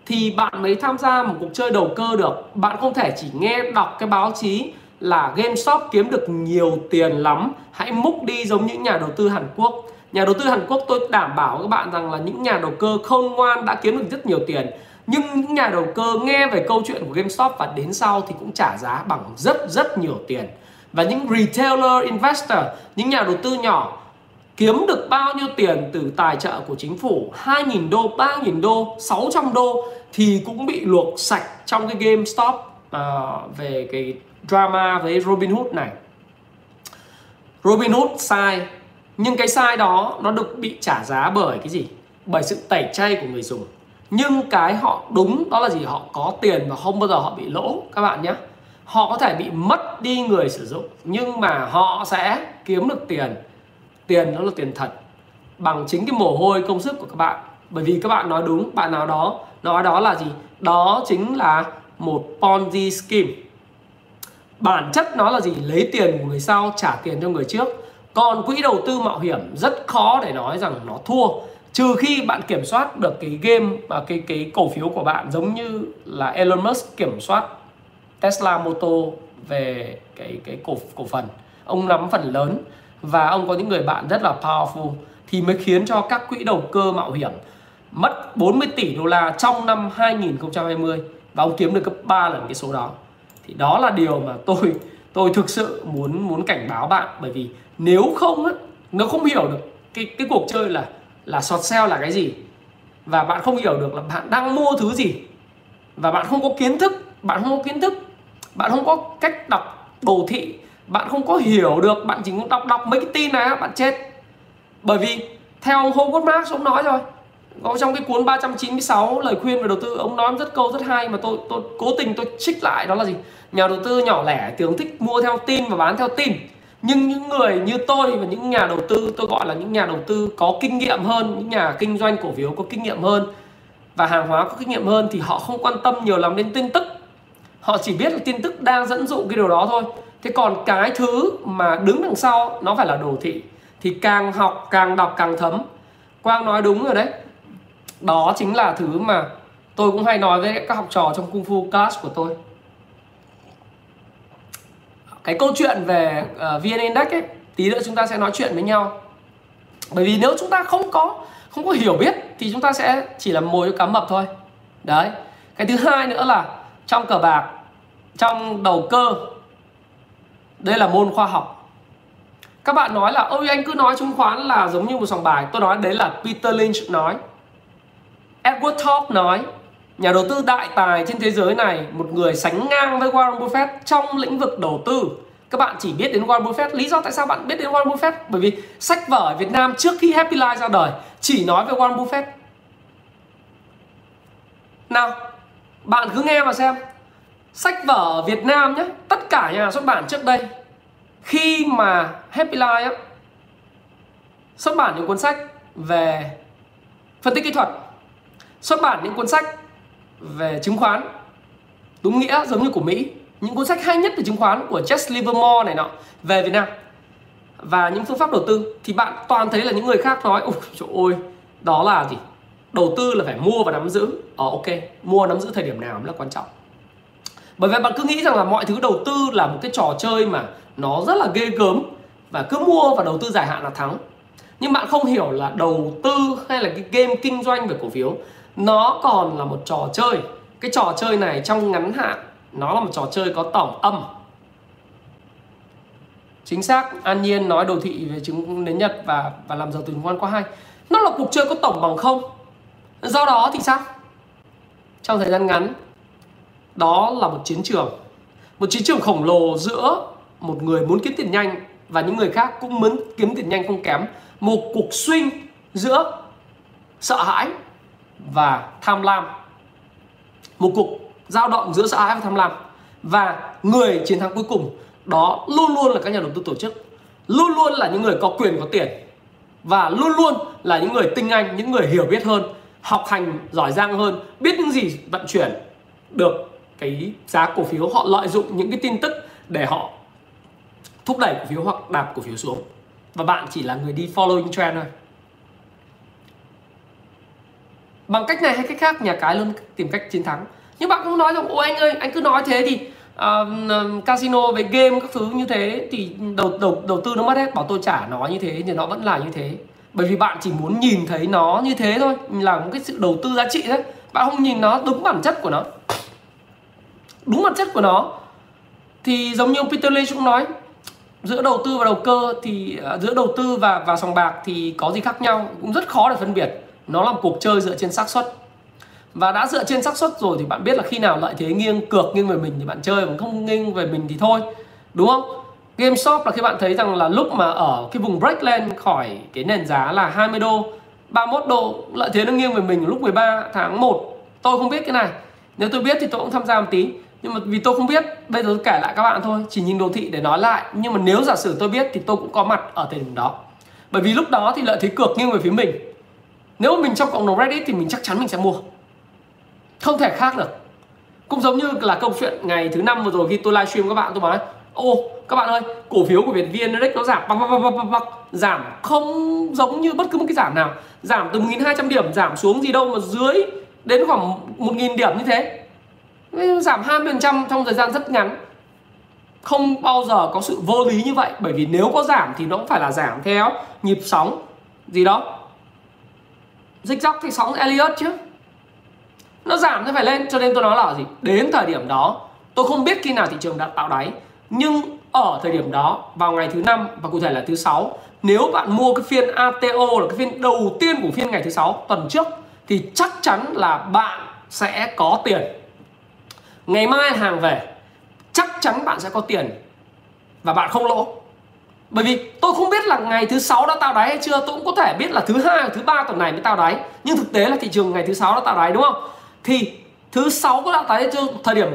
thì bạn mới tham gia một cuộc chơi đầu cơ được. Bạn không thể chỉ nghe đọc cái báo chí là GameStop kiếm được nhiều tiền lắm. Hãy múc đi giống những nhà đầu tư Hàn Quốc. Nhà đầu tư Hàn Quốc tôi đảm bảo các bạn rằng là những nhà đầu cơ khôn ngoan đã kiếm được rất nhiều tiền. Nhưng những nhà đầu cơ nghe về câu chuyện của GameStop và đến sau thì cũng trả giá bằng rất rất nhiều tiền. Và những retailer investor những nhà đầu tư nhỏ kiếm được bao nhiêu tiền từ tài trợ của chính phủ? 2.000 đô, 3.000 đô, 600 đô thì cũng bị luộc sạch trong cái GameStop uh, về cái drama với robin hood này. Robin hood sai, nhưng cái sai đó nó được bị trả giá bởi cái gì? Bởi sự tẩy chay của người dùng. Nhưng cái họ đúng, đó là gì? Họ có tiền và không bao giờ họ bị lỗ, các bạn nhé. Họ có thể bị mất đi người sử dụng, nhưng mà họ sẽ kiếm được tiền. Tiền đó là tiền thật, bằng chính cái mồ hôi, công sức của các bạn. Bởi vì các bạn nói đúng, bạn nào đó, nói đó là gì? Đó chính là một ponzi scheme bản chất nó là gì? Lấy tiền của người sau, trả tiền cho người trước. Còn quỹ đầu tư mạo hiểm rất khó để nói rằng nó thua, trừ khi bạn kiểm soát được cái game và cái cái cổ phiếu của bạn giống như là Elon Musk kiểm soát Tesla Motor về cái cái cổ cổ phần. Ông nắm phần lớn và ông có những người bạn rất là powerful thì mới khiến cho các quỹ đầu cơ mạo hiểm mất 40 tỷ đô la trong năm 2020 và ông kiếm được gấp 3 lần cái số đó thì đó là điều mà tôi tôi thực sự muốn muốn cảnh báo bạn. Bởi vì nếu không á, nó không hiểu được cái cái cuộc chơi là là short sale là cái gì. Và bạn không hiểu được là bạn đang mua thứ gì. Và bạn không có kiến thức, bạn không có kiến thức, bạn không có cách đọc đồ thị, bạn không có hiểu được, bạn chỉ muốn đọc đọc mấy cái tin này bạn chết. Bởi vì theo ông Howard Marks ông nói rồi có trong cái cuốn 396 lời khuyên về đầu tư, ông nói rất câu rất hay mà tôi tôi cố tình tôi trích lại, đó là gì? Nhà đầu tư nhỏ lẻ thường thích mua theo tin và bán theo tin. Nhưng những người như tôi và những nhà đầu tư, tôi gọi là những nhà đầu tư có kinh nghiệm hơn, những nhà kinh doanh cổ phiếu có kinh nghiệm hơn và hàng hóa có kinh nghiệm hơn thì họ không quan tâm nhiều lắm đến tin tức. Họ chỉ biết là tin tức đang dẫn dụ cái điều đó thôi. Thế còn cái thứ mà đứng đằng sau, nó phải là đồ thị. Thì càng học, càng đọc, càng thấm. Quang nói đúng rồi đấy đó chính là thứ mà tôi cũng hay nói với các học trò trong kung fu class của tôi. Cái câu chuyện về ờ, uh, vn index ấy tí nữa chúng ta sẽ nói chuyện với nhau. Bởi vì nếu chúng ta không có không có hiểu biết thì chúng ta sẽ chỉ là mồi cho cá mập thôi. Đấy. Cái thứ hai nữa là trong cờ bạc trong đầu cơ đây là môn khoa học. Các bạn nói là ôi anh cứ nói chứng khoán là giống như một sòng bài. Tôi nói đấy là Peter Lynch nói. Edward Thorpe nói nhà đầu tư đại tài trên thế giới này một người sánh ngang với Warren Buffett trong lĩnh vực đầu tư. Các bạn chỉ biết đến Warren Buffett lý do tại sao bạn biết đến Warren Buffett? Bởi vì sách vở ở Việt Nam trước khi Happy Life ra đời chỉ nói về Warren Buffett. Nào bạn cứ nghe mà xem. Sách vở ở Việt Nam nhé tất cả nhà xuất bản trước đây khi mà Happy Life á, xuất bản những cuốn sách về phân tích kỹ thuật xuất bản những cuốn sách về chứng khoán, đúng nghĩa giống như của Mỹ. Những cuốn sách hay nhất về chứng khoán của Jess Livermore này nọ, về Việt Nam. Và những phương pháp đầu tư, thì bạn toàn thấy là những người khác nói, ôi, trời ơi, đó là gì? Đầu tư là phải mua và nắm giữ. Ờ ok, mua, nắm giữ thời điểm nào mới là quan trọng. Bởi vì bạn cứ nghĩ rằng là mọi thứ đầu tư là một cái trò chơi mà nó rất là ghê gớm và cứ mua và đầu tư dài hạn là thắng. Nhưng bạn không hiểu là đầu tư hay là cái game kinh doanh về cổ phiếu nó còn là một trò chơi. Cái trò chơi này trong ngắn hạn, nó là một trò chơi có tổng âm. Chính xác, an nhiên nói đồ thị về chứng nến nhật và và làm giàu từ chứng khoán quá hay. Nó là cuộc chơi có tổng bằng không? Do đó thì sao? Trong thời gian ngắn, đó là một chiến trường. Một chiến trường khổng lồ giữa một người muốn kiếm tiền nhanh và những người khác cũng muốn kiếm tiền nhanh không kém. Một cuộc swing giữa sợ hãi và tham lam. Một cuộc giao động giữa sợ hãi và tham lam. Và người chiến thắng cuối cùng đó luôn luôn là các nhà đầu tư tổ chức. Luôn luôn là những người có quyền, có tiền. Và luôn luôn là những người tinh anh, những người hiểu biết hơn, học hành giỏi giang hơn, biết những gì vận chuyển được cái giá cổ phiếu. Họ lợi dụng những cái tin tức để họ thúc đẩy cổ phiếu hoặc đạp cổ phiếu xuống. Và bạn chỉ là người đi following trend thôi bằng cách này hay cách khác nhà cái luôn tìm cách chiến thắng. Nhưng bạn cũng nói rằng ôi anh ơi anh cứ nói thế thì uh, casino về game các thứ như thế thì đầu đầu đầu tư nó mất hết bảo tôi trả nó như thế thì nó vẫn là như thế. Bởi vì bạn chỉ muốn nhìn thấy nó như thế thôi là một cái sự đầu tư giá trị đấy. Bạn không nhìn nó đúng bản chất của nó. Đúng bản chất của nó. Thì giống như ông Peter Lynch cũng nói giữa đầu tư và đầu cơ thì uh, giữa đầu tư và và sòng bạc thì có gì khác nhau cũng rất khó để phân biệt nó là một cuộc chơi dựa trên xác suất. Và đã dựa trên xác suất rồi thì bạn biết là khi nào lợi thế nghiêng cược nghiêng về mình thì bạn chơi, còn không nghiêng về mình thì thôi. Đúng không? GameStop là khi bạn thấy rằng là lúc mà ở cái vùng break lên khỏi cái nền giá là 20 đô 31 đô, lợi thế nó nghiêng về mình lúc 13 tháng 1 tôi không biết cái này. Nếu tôi biết thì tôi cũng tham gia một tí. Nhưng mà vì tôi không biết, bây giờ tôi kể lại các bạn thôi, chỉ nhìn đồ thị để nói lại. Nhưng mà nếu giả sử tôi biết thì tôi cũng có mặt ở thời điểm đó. Bởi vì lúc đó thì lợi thế cược nghiêng về phía mình nếu mình trong cộng đồng Reddit thì mình chắc chắn mình sẽ mua. Không thể khác được. Cũng giống như là câu chuyện ngày thứ năm vừa rồi khi tôi livestream các bạn, tôi nói ô, các bạn ơi, cổ phiếu của Việt Viên Direct nó giảm, băng băng băng băng băng giảm không giống như bất cứ một cái giảm nào. Giảm từ 1.200 điểm, giảm xuống gì đâu mà dưới đến khoảng 1.000 điểm như thế. Giảm 20% trong thời gian rất ngắn. Không bao giờ có sự vô lý như vậy, bởi vì nếu có giảm thì nó cũng phải là giảm theo nhịp sóng gì đó dịch dọc thì sóng Elliot chứ. Nó giảm nó phải lên, cho nên tôi nói là gì? Đến thời điểm đó, tôi không biết khi nào thị trường đã tạo đáy, nhưng ở thời điểm đó, vào ngày thứ năm và cụ thể là thứ sáu, nếu bạn mua cái phiên ATO là cái phiên đầu tiên của phiên ngày thứ sáu, tuần trước, thì chắc chắn là bạn sẽ có tiền. Ngày mai hàng về, chắc chắn bạn sẽ có tiền và bạn không lỗ bởi vì tôi không biết là ngày thứ sáu đã tạo đáy hay chưa, tôi cũng có thể biết là thứ hai thứ ba tuần này mới tạo đáy. Nhưng thực tế là thị trường ngày thứ sáu đã tạo đáy, đúng không? Thì thứ sáu có tạo đáy hay chưa? Thời điểm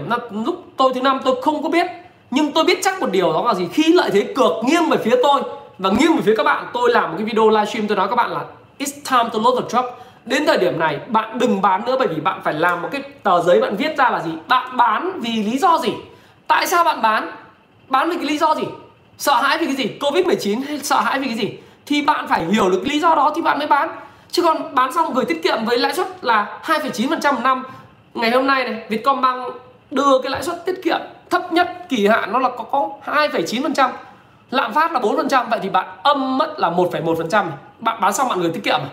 lúc tôi thứ năm tôi không có biết. Nhưng tôi biết chắc một điều đó là gì? Khi lợi thế cược nghiêng về phía tôi và nghiêng về phía các bạn, tôi làm một cái video livestream, tôi nói các bạn là it's time to load the truck. Đến thời điểm này, bạn đừng bán nữa bởi vì bạn phải làm một cái tờ giấy bạn viết ra là gì? Bạn bán vì lý do gì? Tại sao bạn bán? Bán vì cái lý do gì? Sợ hãi vì cái gì? Covid 19 hay sợ hãi vì cái gì? Thì bạn phải hiểu được lý do đó thì bạn mới bán. Chứ còn bán xong gửi tiết kiệm với lãi suất là 2,9% một năm. Ngày hôm nay này Vietcombank đưa cái lãi suất tiết kiệm thấp nhất kỳ hạn nó là có, có 2,9% lạm phát là 4% vậy thì bạn âm mất là 1,1% bạn bán xong bạn gửi tiết kiệm à?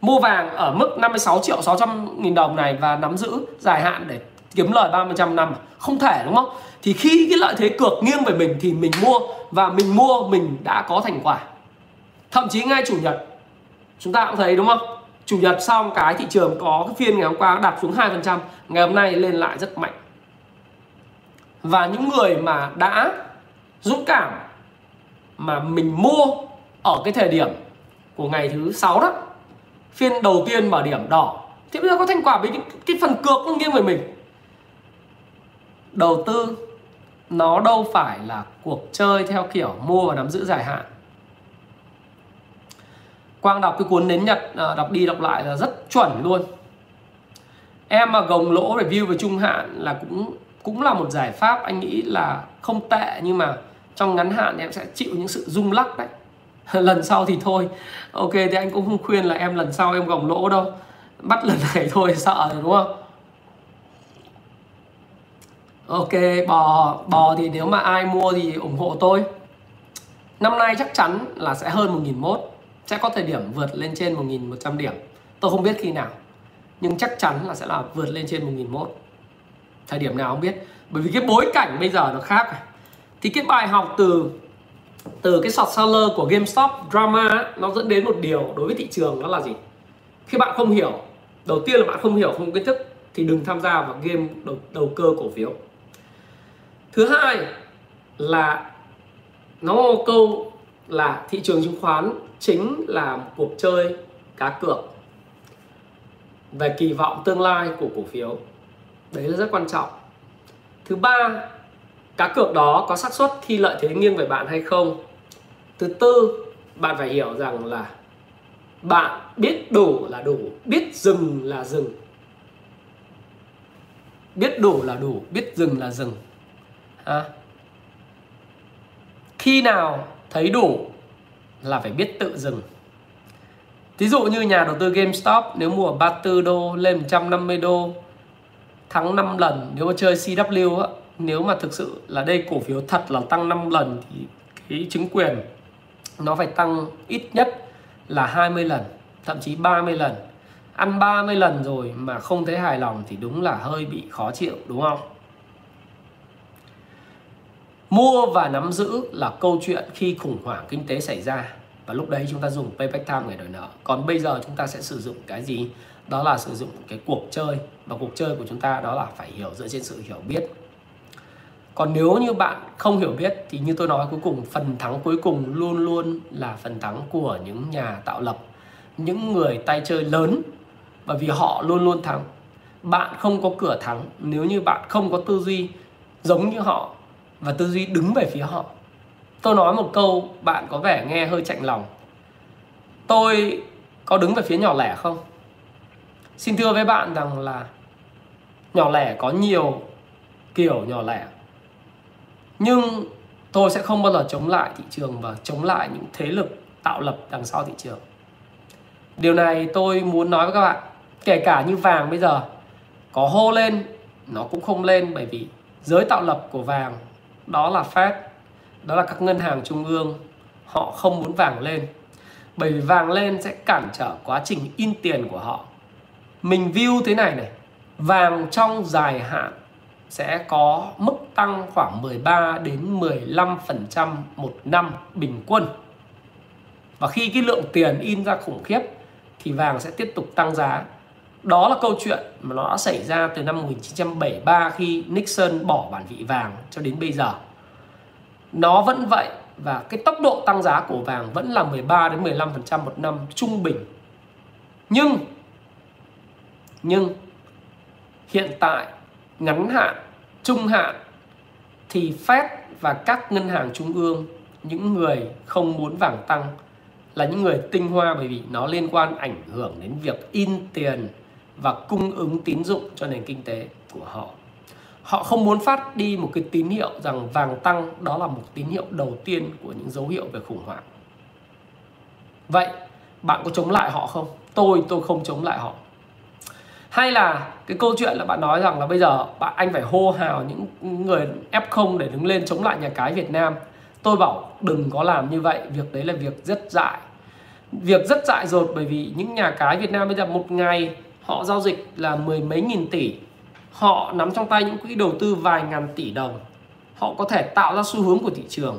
mua vàng ở mức 56 triệu 600 nghìn đồng này và nắm giữ dài hạn để kiếm lời 30% năm à? không thể đúng không? Thì khi cái lợi thế cược nghiêng về mình thì mình mua và mình mua mình đã có thành quả. Thậm chí ngay chủ nhật chúng ta cũng thấy đúng không? Chủ nhật xong cái thị trường có cái phiên ngày hôm qua đạp xuống 2% ngày hôm nay lên lại rất mạnh. Và những người mà đã dũng cảm mà mình mua ở cái thời điểm của ngày thứ sáu đó phiên đầu tiên mở điểm đỏ thì bây giờ có thành quả với cái, cái phần cược nó nghiêng về mình đầu tư, nó đâu phải là cuộc chơi theo kiểu mua và nắm giữ dài hạn. Quang đọc cái cuốn nến Nhật à, đọc đi đọc lại là rất chuẩn luôn. Em mà gồng lỗ review về trung hạn là cũng cũng là một giải pháp anh nghĩ là không tệ, nhưng mà trong ngắn hạn thì em sẽ chịu những sự rung lắc đấy. [laughs] Lần sau thì thôi. Ok, thì anh cũng không khuyên là em lần sau em gồng lỗ đâu. Bắt lần này [laughs] thôi, sợ rồi, đúng không? Ok bò bò thì nếu mà ai mua thì ủng hộ tôi. Năm nay chắc chắn là sẽ hơn 1.001 sẽ có thời điểm vượt lên trên 1.100 điểm. Tôi không biết khi nào nhưng chắc chắn là sẽ là vượt lên trên 1.001 thời điểm nào không biết. Bởi vì cái bối cảnh bây giờ nó khác à. thì cái bài học từ từ cái short seller của GameStop drama nó dẫn đến một điều đối với thị trường đó là gì? Khi bạn không hiểu đầu tiên là bạn không hiểu không kiến thức thì đừng tham gia vào game đầu, đầu cơ cổ phiếu thứ hai là nó câu là thị trường chứng khoán chính là một cuộc chơi cá cược về kỳ vọng tương lai của cổ phiếu. Đấy là rất quan trọng. Thứ ba, cá cược đó có xác suất khi lợi thế nghiêng về bạn hay không? Thứ tư, bạn phải hiểu rằng là bạn biết đủ là đủ, biết dừng là dừng. Biết đủ là đủ, biết dừng là dừng à. khi nào thấy đủ là phải biết tự dừng. Ví dụ như nhà đầu tư GameStop nếu mua 34 đô lên 150 đô thắng 5 lần, nếu mà chơi CW á, nếu mà thực sự là đây cổ phiếu thật là tăng 5 lần thì cái chứng quyền nó phải tăng ít nhất là 20 lần, thậm chí 30 lần. Ăn 30 lần rồi mà không thấy hài lòng thì đúng là hơi bị khó chịu, đúng không? Mua và nắm giữ là câu chuyện khi khủng hoảng kinh tế xảy ra. Và lúc đấy chúng ta dùng payback time để đòi nợ. Còn bây giờ chúng ta sẽ sử dụng cái gì? Đó là sử dụng cái cuộc chơi. Và cuộc chơi của chúng ta đó là phải hiểu dựa trên sự hiểu biết. Còn nếu như bạn không hiểu biết thì như tôi nói cuối cùng, phần thắng cuối cùng luôn luôn là phần thắng của những nhà tạo lập, những người tay chơi lớn. Bởi vì họ luôn luôn thắng. Bạn không có cửa thắng. Nếu như bạn không có tư duy giống như họ và tư duy đứng về phía họ. Tôi nói một câu bạn có vẻ nghe hơi chạnh lòng. Tôi có đứng về phía nhỏ lẻ không? Xin thưa với bạn rằng là nhỏ lẻ có nhiều kiểu nhỏ lẻ. Nhưng tôi sẽ không bao giờ chống lại thị trường và chống lại những thế lực tạo lập đằng sau thị trường. Điều này tôi muốn nói với các bạn, kể cả như vàng bây giờ, có hô lên, nó cũng không lên bởi vì giới tạo lập của vàng đó là Fed, đó là các ngân hàng trung ương họ không muốn vàng lên, bởi vì vàng lên sẽ cản trở quá trình in tiền của họ mình view thế này này, vàng trong dài hạn sẽ có mức tăng khoảng 13 đến 15% một năm bình quân. Và khi cái lượng tiền in ra khủng khiếp, thì vàng sẽ tiếp tục tăng giá. Đó là câu chuyện mà nó đã xảy ra từ năm 1973 khi Nixon bỏ bản vị vàng cho đến bây giờ. Nó vẫn vậy và cái tốc độ tăng giá của vàng vẫn là 13 đến 15% một năm trung bình. Nhưng nhưng hiện tại ngắn hạn, trung hạn thì Fed và các ngân hàng trung ương những người không muốn vàng tăng là những người tinh hoa bởi vì nó liên quan ảnh hưởng đến việc in tiền và cung ứng tín dụng cho nền kinh tế của họ. Họ không muốn phát đi một cái tín hiệu rằng vàng tăng, đó là một tín hiệu đầu tiên của những dấu hiệu về khủng hoảng. Vậy, bạn có chống lại họ không? Tôi tôi không chống lại họ hay là cái câu chuyện là bạn nói rằng là bây giờ bạn, anh phải hô hào những người F0 để đứng lên chống lại nhà cái Việt Nam tôi bảo, đừng có làm như vậy, việc đấy là việc rất dại việc rất dại dột bởi vì những nhà cái Việt Nam bây giờ một ngày họ giao dịch là mười mấy nghìn tỷ. Họ nắm trong tay những quỹ đầu tư vài ngàn tỷ đồng. Họ có thể tạo ra xu hướng của thị trường.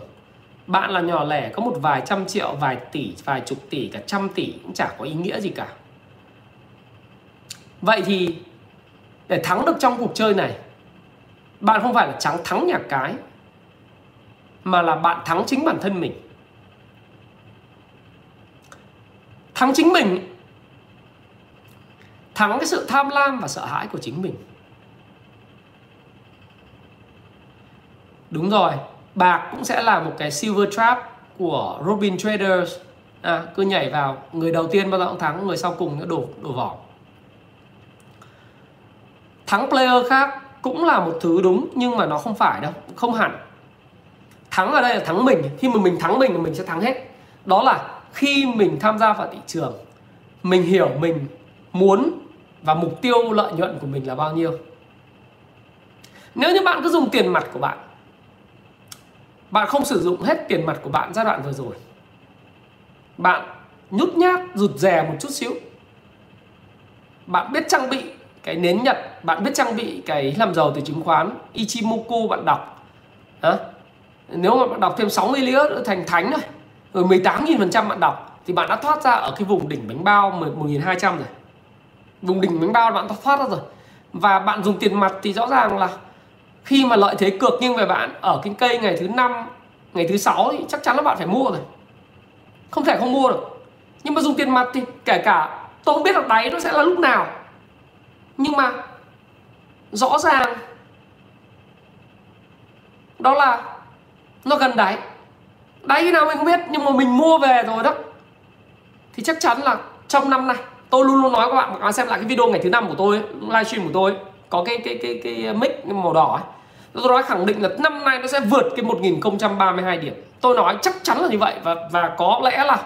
Bạn là nhỏ lẻ, có một vài trăm triệu, vài tỷ, vài chục tỷ, cả trăm tỷ cũng chả có ý nghĩa gì cả. Vậy thì, để thắng được trong cuộc chơi này, Bạn không phải là trắng thắng nhà cái, Mà là bạn thắng chính bản thân mình. Thắng chính mình Thắng cái sự tham lam và sợ hãi của chính mình. Đúng rồi Bạc cũng sẽ là một cái silver trap của Robin Traders. À, Cứ nhảy vào Người đầu tiên bao giờ cũng thắng Người sau cùng nó đổ, đổ vỏ. Thắng player khác cũng là một thứ đúng nhưng mà nó không phải đâu không hẳn. Thắng ở đây là thắng mình khi mà mình thắng mình thì mình sẽ thắng hết. Đó là khi mình tham gia vào thị trường mình hiểu mình muốn và mục tiêu lợi nhuận của mình là bao nhiêu? Nếu như bạn cứ dùng tiền mặt của bạn bạn không sử dụng hết tiền mặt của bạn giai đoạn vừa rồi, bạn nhút nhát, rụt rè một chút xíu. Bạn biết trang bị cái nến nhật, bạn biết trang bị cái làm giàu từ chứng khoán Ichimoku bạn đọc. Hả? nếu mà bạn đọc thêm 60 nữa nữa, thành thánh rồi rồi 18.000% bạn đọc, thì bạn đã thoát ra ở cái vùng đỉnh bánh bao 1.200 rồi vùng đỉnh bánh bao bạn thoát ra rồi. Và bạn dùng tiền mặt thì rõ ràng là khi mà lợi thế cược nghiêng về bạn ở cái cây ngày thứ năm, ngày thứ sáu thì chắc chắn là bạn phải mua rồi. Không thể không mua được. Nhưng mà dùng tiền mặt thì kể cả tôi không biết là đáy nó sẽ là lúc nào. Nhưng mà rõ ràng đó là nó gần đáy. Đáy khi nào mình không biết, nhưng mà mình mua về rồi đó. Thì chắc chắn là trong năm này tôi luôn luôn nói các bạn các bạn xem lại cái video ngày thứ năm của tôi livestream của tôi có cái cái cái cái mic màu đỏ ấy. tôi nói khẳng định là năm nay nó sẽ vượt cái 1032 điểm. Tôi nói chắc chắn là như vậy và và có lẽ là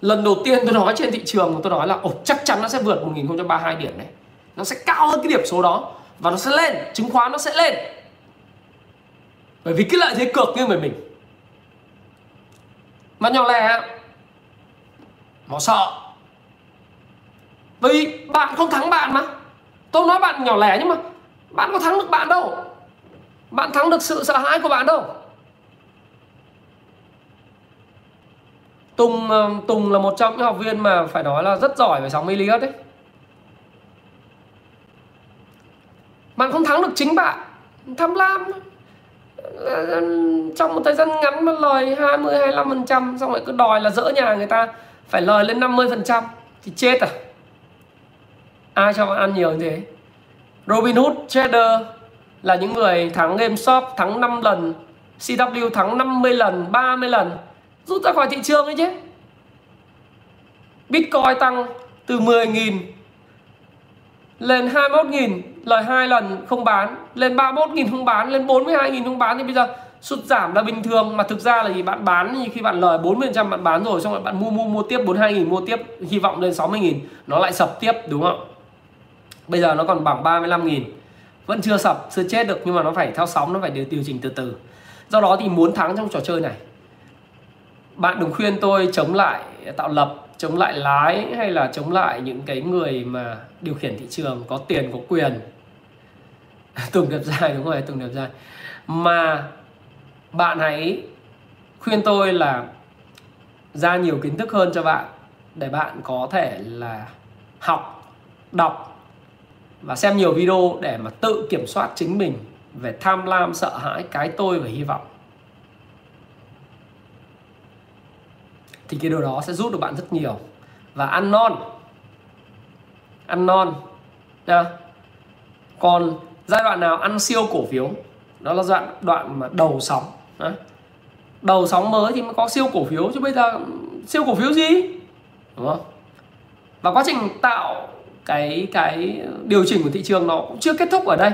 lần đầu tiên tôi nói trên thị trường tôi nói là, ồ, chắc chắn nó sẽ vượt 1032 điểm này nó sẽ cao hơn cái điểm số đó và nó sẽ lên, chứng khoán nó sẽ lên. Bởi vì cái lợi thế cược như người mình. Mà nhỏ lẻ, nó sợ vì bạn không thắng bạn mà. Tôi nói bạn nhỏ lẻ nhưng mà bạn có thắng được bạn đâu. Bạn thắng được sự sợ hãi của bạn đâu. Tùng ờ, Tùng là một trong những học viên mà phải nói là rất giỏi về sóng Elliot đấy. Bạn không thắng được chính bạn. Tham lam. Ờ, ờ, trong một thời gian ngắn mà lời 20 25 phần trăm xong lại cứ đòi là dỡ nhà người ta phải lời lên 50 phần trăm. Thì chết à? Ai cho bạn ăn nhiều như thế? Robinhood Trader là những người thắng GameStop thắng 5 lần CW thắng 50 lần 30 lần, rút ra khỏi thị trường ấy chứ. Bitcoin tăng từ 10.000 lên 21.000 lời hai lần không bán, lên 31.000 không bán, lên 42.000 không bán. Thì bây giờ sụt giảm là bình thường, mà thực ra là gì? Bạn bán thì khi bạn lời 40% bạn bán rồi, xong rồi bạn mua mua mua tiếp 42.000 mua tiếp, hy vọng lên 60.000 nó lại sập tiếp, đúng không? Bây giờ nó còn bằng 35.000 vẫn chưa sập chưa chết được nhưng mà nó phải theo sóng nó phải điều, điều chỉnh từ từ. Do đó thì muốn thắng trong trò chơi này bạn đừng khuyên tôi chống lại tạo lập chống lại lái hay là chống lại những cái người mà điều khiển thị trường có tiền có quyền. [laughs] Tùng đẹp dài đúng rồi tùng đẹp dài. Mà bạn hãy khuyên tôi là ra nhiều kiến thức hơn cho bạn để bạn có thể là học đọc và xem nhiều video để mà tự kiểm soát chính mình về tham lam, sợ hãi, cái tôi và hy vọng. Thì cái điều đó sẽ giúp được bạn rất nhiều. Và ăn non. Ăn non nha còn giai đoạn nào ăn siêu cổ phiếu? Đó là đoạn đoạn mà đầu sóng đó. đầu sóng mới thì mới có siêu cổ phiếu, chứ bây giờ siêu cổ phiếu gì? Đúng không? Và quá trình tạo cái cái điều chỉnh của thị trường nó cũng chưa kết thúc ở đây.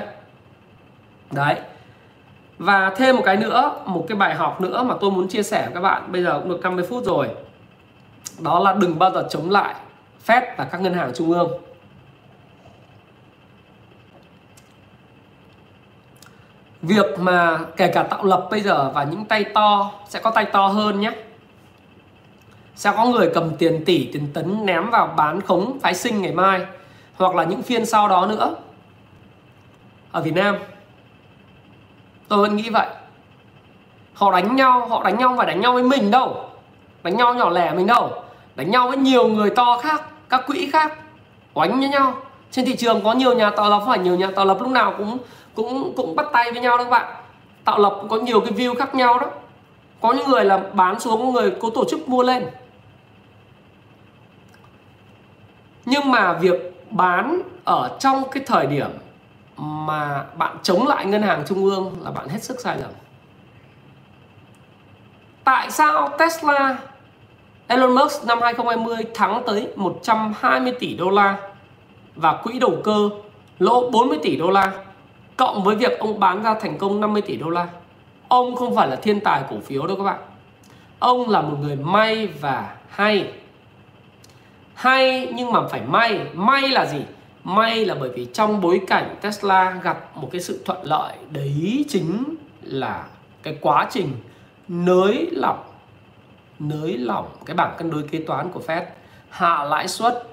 Đấy. Và thêm một cái nữa, một cái bài học nữa mà tôi muốn chia sẻ với các bạn, bây giờ cũng được 50 phút rồi. Đó là đừng bao giờ chống lại Fed và các ngân hàng trung ương. Việc mà kể cả tạo lập bây giờ và những tay to, sẽ có tay to hơn nhé. Sẽ có người cầm tiền tỷ, tiền tấn ném vào bán khống phái sinh ngày mai hoặc là những phiên sau đó nữa. Ở Việt Nam, tôi vẫn nghĩ vậy. Họ đánh nhau, họ đánh nhau không phải đánh nhau với mình đâu. Đánh nhau nhỏ lẻ mình đâu. Đánh nhau với nhiều người to khác, các quỹ khác, oánh với nhau. Trên thị trường có nhiều nhà tạo lập phải nhiều nhà tạo lập lúc nào cũng cũng cũng bắt tay với nhau đó các bạn. Tạo lập cũng có nhiều cái view khác nhau đó. Có những người là bán xuống, có người có tổ chức mua lên. Nhưng mà việc bán ở trong cái thời điểm mà bạn chống lại ngân hàng trung ương là bạn hết sức sai lầm tại sao Tesla, Elon Musk năm 2020 thắng tới 120 tỷ đô la và quỹ đầu cơ lỗ 40 tỷ đô la cộng với việc ông bán ra thành công 50 tỷ đô la. Ông không phải là thiên tài cổ phiếu đâu các bạn. Ông là một người may và hay. Hay, nhưng mà phải may. May là gì? May là bởi vì trong bối cảnh Tesla gặp một cái sự thuận lợi, đấy chính là cái quá trình nới lỏng nới lỏng cái bảng cân đối kế toán của Fed, hạ lãi suất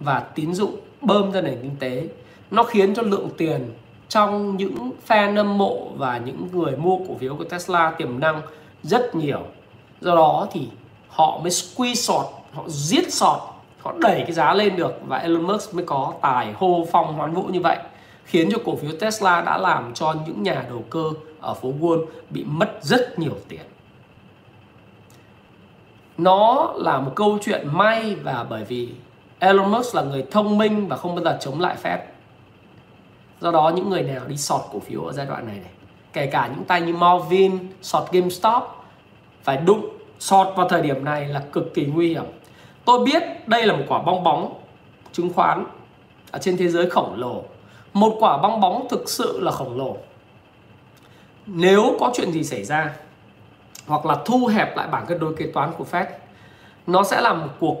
và tín dụng bơm ra nền kinh tế nó khiến cho lượng tiền trong những fan âm mộ và những người mua cổ phiếu của Tesla tiềm năng rất nhiều do đó thì họ mới squeeze short họ giết short họ đẩy cái giá lên được và Elon Musk mới có tài hô phong hoán vũ như vậy khiến cho cổ phiếu Tesla đã làm cho những nhà đầu cơ ở phố Wall bị mất rất nhiều tiền. Nó là một câu chuyện may và bởi vì Elon Musk là người thông minh và không bao giờ chống lại Fed. Do đó những người nào đi sọt cổ phiếu ở giai đoạn này này kể cả những tay như Marvin, sọt GameStop phải đụng sọt vào thời điểm này là cực kỳ nguy hiểm tôi biết đây là một quả bong bóng chứng khoán ở trên thế giới khổng lồ. Một quả bong bóng thực sự là khổng lồ. Nếu có chuyện gì xảy ra, hoặc là thu hẹp lại bảng cân đối kế toán của Fed, nó sẽ là một cuộc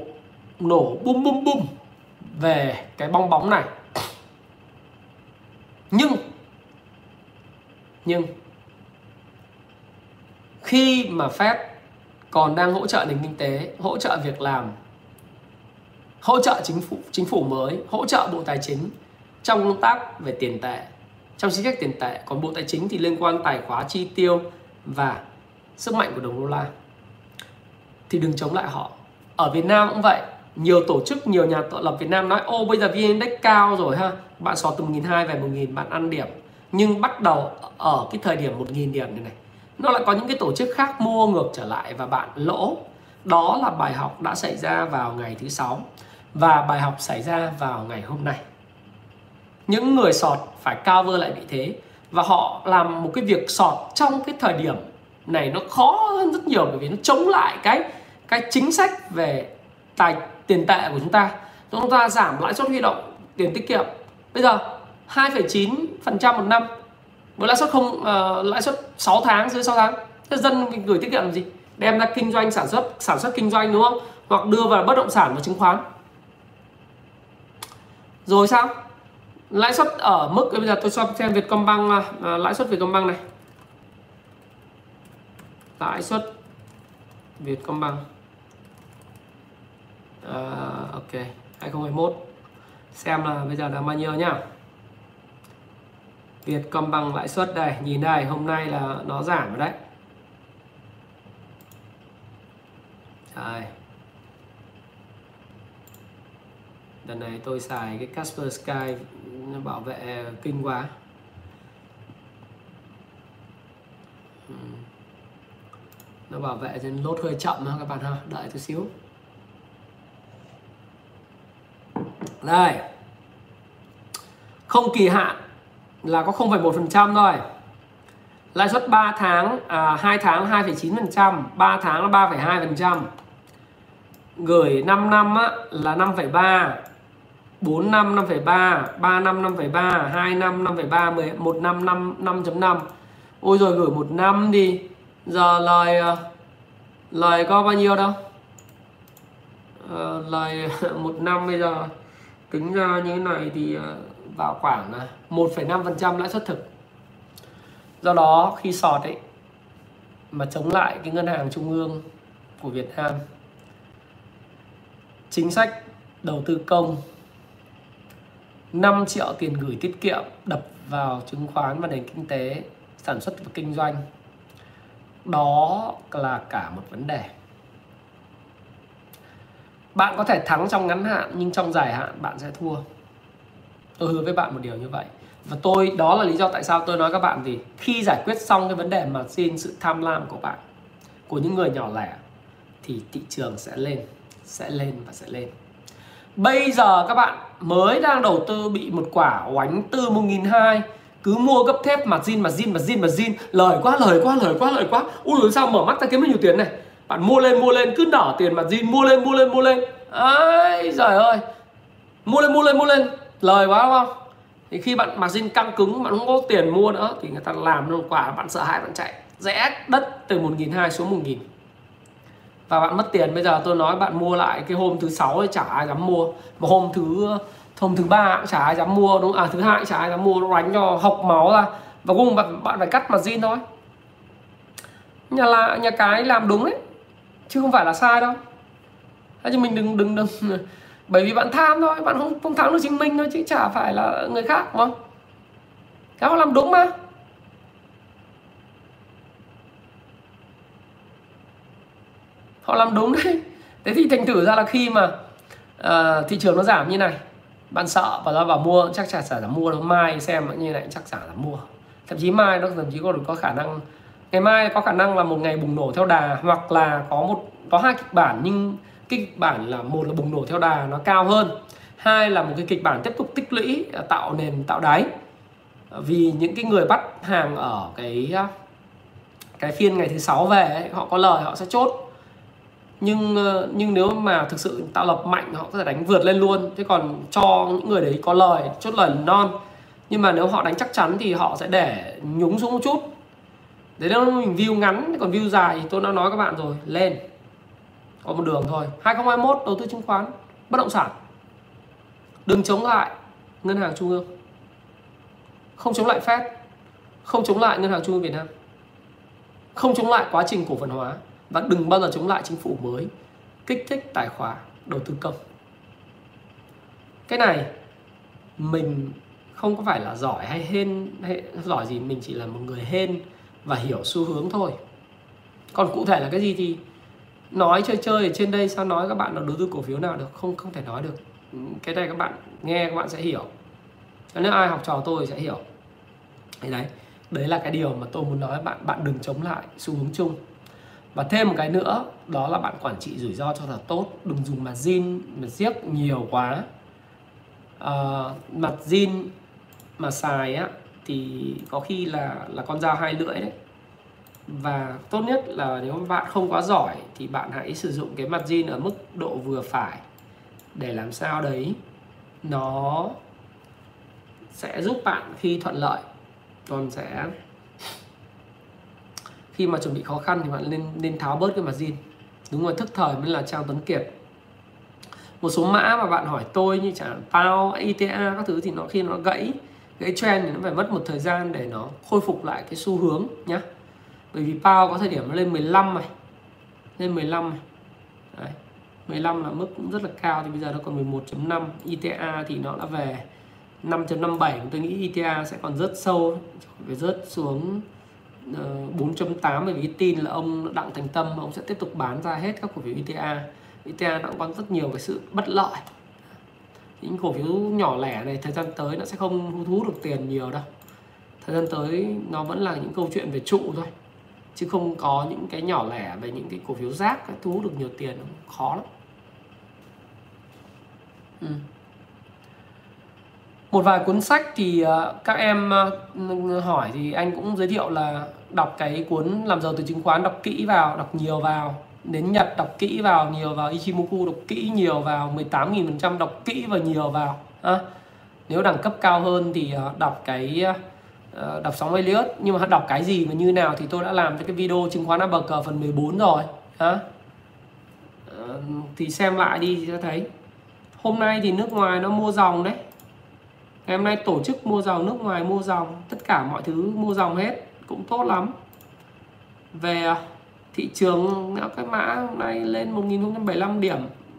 nổ bum bum bum về cái bong bóng này. Nhưng nhưng khi mà Fed còn đang hỗ trợ nền kinh tế, hỗ trợ việc làm hỗ trợ chính phủ chính phủ mới, hỗ trợ bộ tài chính trong công tác về tiền tệ. Trong chính sách tiền tệ, còn bộ tài chính thì liên quan tài khóa chi tiêu và sức mạnh của đồng đô la. Thì đừng chống lại họ. Ở Việt Nam cũng vậy. Nhiều tổ chức, nhiều nhà tạo lập Việt Nam nói, ô, bây giờ VN Index cao rồi ha. Bạn xóa từ 1.200 về 1.000 bạn ăn điểm. Nhưng bắt đầu ở cái thời điểm 1.000 điểm này này, nó lại có những cái tổ chức khác mua ngược trở lại và bạn lỗ. Đó là bài học đã xảy ra vào ngày thứ sáu và bài học xảy ra vào ngày hôm nay. Những người sọt phải cao vơ lại vị thế và họ làm một cái việc sọt trong cái thời điểm này nó khó hơn rất nhiều bởi vì nó chống lại cái cái chính sách về tài tiền tệ của chúng ta. Chúng ta giảm lãi suất huy động tiền tiết kiệm. Bây giờ 2,9% một năm với lãi suất không uh, lãi suất 6 tháng dưới 6 tháng. Thế dân gửi tiết kiệm làm gì? Đem ra kinh doanh sản xuất sản xuất kinh doanh đúng không? Hoặc đưa vào bất động sản và chứng khoán rồi sao? Lãi suất ở mức bây giờ tôi cho xem Vietcombank à, à lãi suất Vietcombank này. Lãi suất Vietcombank. À, ok 2021 xem là bây giờ là bao nhiêu nhá. Vietcombank lãi suất đây nhìn đây hôm nay là nó giảm rồi đấy. Trời. Lần này tôi xài cái Casper Sky nó bảo vệ kinh quá. Ừ. Nó bảo vệ nên lốt hơi chậm ha các bạn ha đợi chút xíu. Đây. Không kỳ hạn là có 0,1% thôi. Lãi suất 3 tháng à, 2 tháng 2,9% 3 tháng là 3,2% gửi 5 năm á, là 5,3 4 năm 5,3 3 năm 5,3 2 năm 5,3 1 năm 5 5.5 Ôi rồi gửi 1 năm đi. Giờ lời ờ, lời có bao nhiêu đâu? À, lời [laughs] 1 năm bây giờ tính ra như thế này thì ờ, vào khoảng 1,5% lãi suất thực. Do đó khi sọt ấy mà chống lại cái ngân hàng trung ương của Việt Nam chính sách đầu tư công 5 triệu tiền gửi tiết kiệm đập vào chứng khoán và nền kinh tế, sản xuất và kinh doanh. Đó là cả một vấn đề. Bạn có thể thắng trong ngắn hạn, nhưng trong dài hạn bạn sẽ thua. Tôi hứa với bạn một điều như vậy. Và tôi, đó là lý do tại sao tôi nói các bạn gì? Khi giải quyết xong cái vấn đề mà xin sự tham lam của bạn, của những người nhỏ lẻ, thì thị trường sẽ lên sẽ lên và sẽ lên bây giờ các bạn mới đang đầu tư bị một quả oánh từ 1.200 cứ mua gấp thép mà zin mà zin mà zin mà zin. Lời quá lời quá lời quá lời quá. Ui rồi sao mở mắt ra kiếm bao nhiêu tiền này? Bạn mua lên mua lên, cứ nở tiền mà zin. Mua lên mua lên mua lên. Ấy giời ơi. Mua lên mua lên mua lên. Lời quá, đúng không? Thì khi bạn mà zin căng cứng, bạn không có tiền mua nữa, thì người ta làm nó quả bạn sợ hãi, bạn chạy. Rẽ đất từ 1.200 xuống 1.000 và bạn mất tiền, bây giờ tôi nói bạn mua lại cái hôm thứ sáu thì chả ai dám mua. Mà hôm thứ hôm thứ ba cũng chả ai dám mua, đúng à thứ hai cũng chả ai dám mua, nó đánh cho học máu ra. Và cùng bạn bạn phải cắt margin thôi. Nhà là, nhà cái làm đúng đấy chứ không phải là sai đâu. Thế chứ mình đừng đừng đừng. [laughs] Bởi vì bạn tham thôi, bạn không không thắng được chính mình thôi, chứ chả phải là người khác, đúng không? Các họ làm đúng mà. Họ làm đúng đấy. Thế thì thành thử ra là khi mà uh, thị trường nó giảm như này bạn sợ và ra vào mua chắc chắn sẽ là mua đâu mai xem như này chắc chắn là mua. Thậm chí mai nó thậm chí còn có khả năng. Ngày mai có khả năng là một ngày bùng nổ theo đà hoặc là có một có hai kịch bản nhưng kịch bản là một là bùng nổ theo đà nó cao hơn hai là một cái kịch bản tiếp tục tích lũy ờ, tạo nền tạo đáy. Vì những cái người bắt hàng ở cái ờ, cái phiên ngày thứ sáu về ấy, họ có lời họ sẽ chốt nhưng ờ, nhưng nếu mà thực sự tạo lập mạnh, họ có thể đánh vượt lên luôn. Thế còn cho những người đấy có lời, chốt lời non. Nhưng mà nếu họ đánh chắc chắn thì họ sẽ để nhúng xuống một chút. Đấy là mình view ngắn, còn view dài thì tôi đã nói các bạn rồi. Lên. Có một đường thôi. 2021 đầu tư chứng khoán, bất động sản. Đừng chống lại ngân hàng trung ương. Không chống lại Fed. Không chống lại ngân hàng trung ương Việt Nam. Không chống lại quá trình cổ phần hóa và đừng bao giờ chống lại chính phủ mới. Kích thích tài khoá, đầu tư công. Cái này, mình không có phải là giỏi hay hên, hay giỏi gì, mình chỉ là một người hên và hiểu xu hướng thôi. Còn cụ thể là cái gì thì nói chơi chơi ở trên đây, sao nói các bạn là đầu tư cổ phiếu nào được? Không không thể nói được. Cái này các bạn nghe các bạn sẽ hiểu. Nếu ai học trò tôi sẽ hiểu. Thì đấy đấy là cái điều mà tôi muốn nói, bạn bạn đừng chống lại xu hướng chung và thêm một cái nữa đó là bạn quản trị rủi ro cho thật tốt. Đừng dùng mặt zin mà siếc nhiều quá. À, mặt zin mà xài á thì có khi là là con dao hai lưỡi đấy. Và tốt nhất là nếu bạn không quá giỏi thì bạn hãy sử dụng cái mặt zin ở mức độ vừa phải để làm sao đấy nó sẽ giúp bạn khi thuận lợi còn sẽ khi mà chuẩn bị khó khăn thì bạn nên nên tháo bớt cái mặt zin. Đúng rồi, thức thời mới là trang tuấn kiệt. Một số mã mà bạn hỏi tôi như chẳng tao ITA các thứ thì nó khi nó gãy gãy trend thì nó phải mất một thời gian để nó khôi phục lại cái xu hướng nhá. Bởi vì PAO có thời điểm nó lên 15 này. Lên 15 này. Đấy. 15 là mức cũng rất là cao thì bây giờ nó còn 11.5 ITA thì nó đã về 5.57 tôi nghĩ ITA sẽ còn rất sâu, phải rớt xuống Ờ, 4.8 bởi vì tin là ông Đặng Thành Tâm, ông sẽ tiếp tục bán ra hết các cổ phiếu ITA ITA nó có rất nhiều cái sự bất lợi. Những cổ phiếu nhỏ lẻ này thời gian tới nó sẽ không thu hút được tiền nhiều đâu. Thời gian tới nó vẫn là những câu chuyện về trụ thôi, chứ không có những cái nhỏ lẻ về những cái cổ phiếu rác thu hút được nhiều tiền khó lắm. Ừ một vài cuốn sách thì ờ, các em ờ, hỏi thì anh cũng giới thiệu là đọc cái cuốn làm giàu từ chứng khoán đọc kỹ vào đọc nhiều vào. Đến Nhật đọc kỹ vào nhiều vào Ichimoku đọc kỹ nhiều vào 18.000% đọc kỹ và nhiều vào ha. nếu đẳng cấp cao hơn thì ờ, đọc cái đọc sóng Elliot nhưng mà đọc cái gì và như nào thì tôi đã làm cho cái video chứng khoán bờ cờ phần 14 rồi à, thì xem lại đi thì sẽ thấy. Hôm nay thì nước ngoài nó mua dòng đấy ngày hôm nay tổ chức mua dòng nước ngoài, mua dòng, tất cả mọi thứ mua dòng hết, cũng tốt lắm. Về à, thị trường cái mã hôm nay lên 1075 điểm,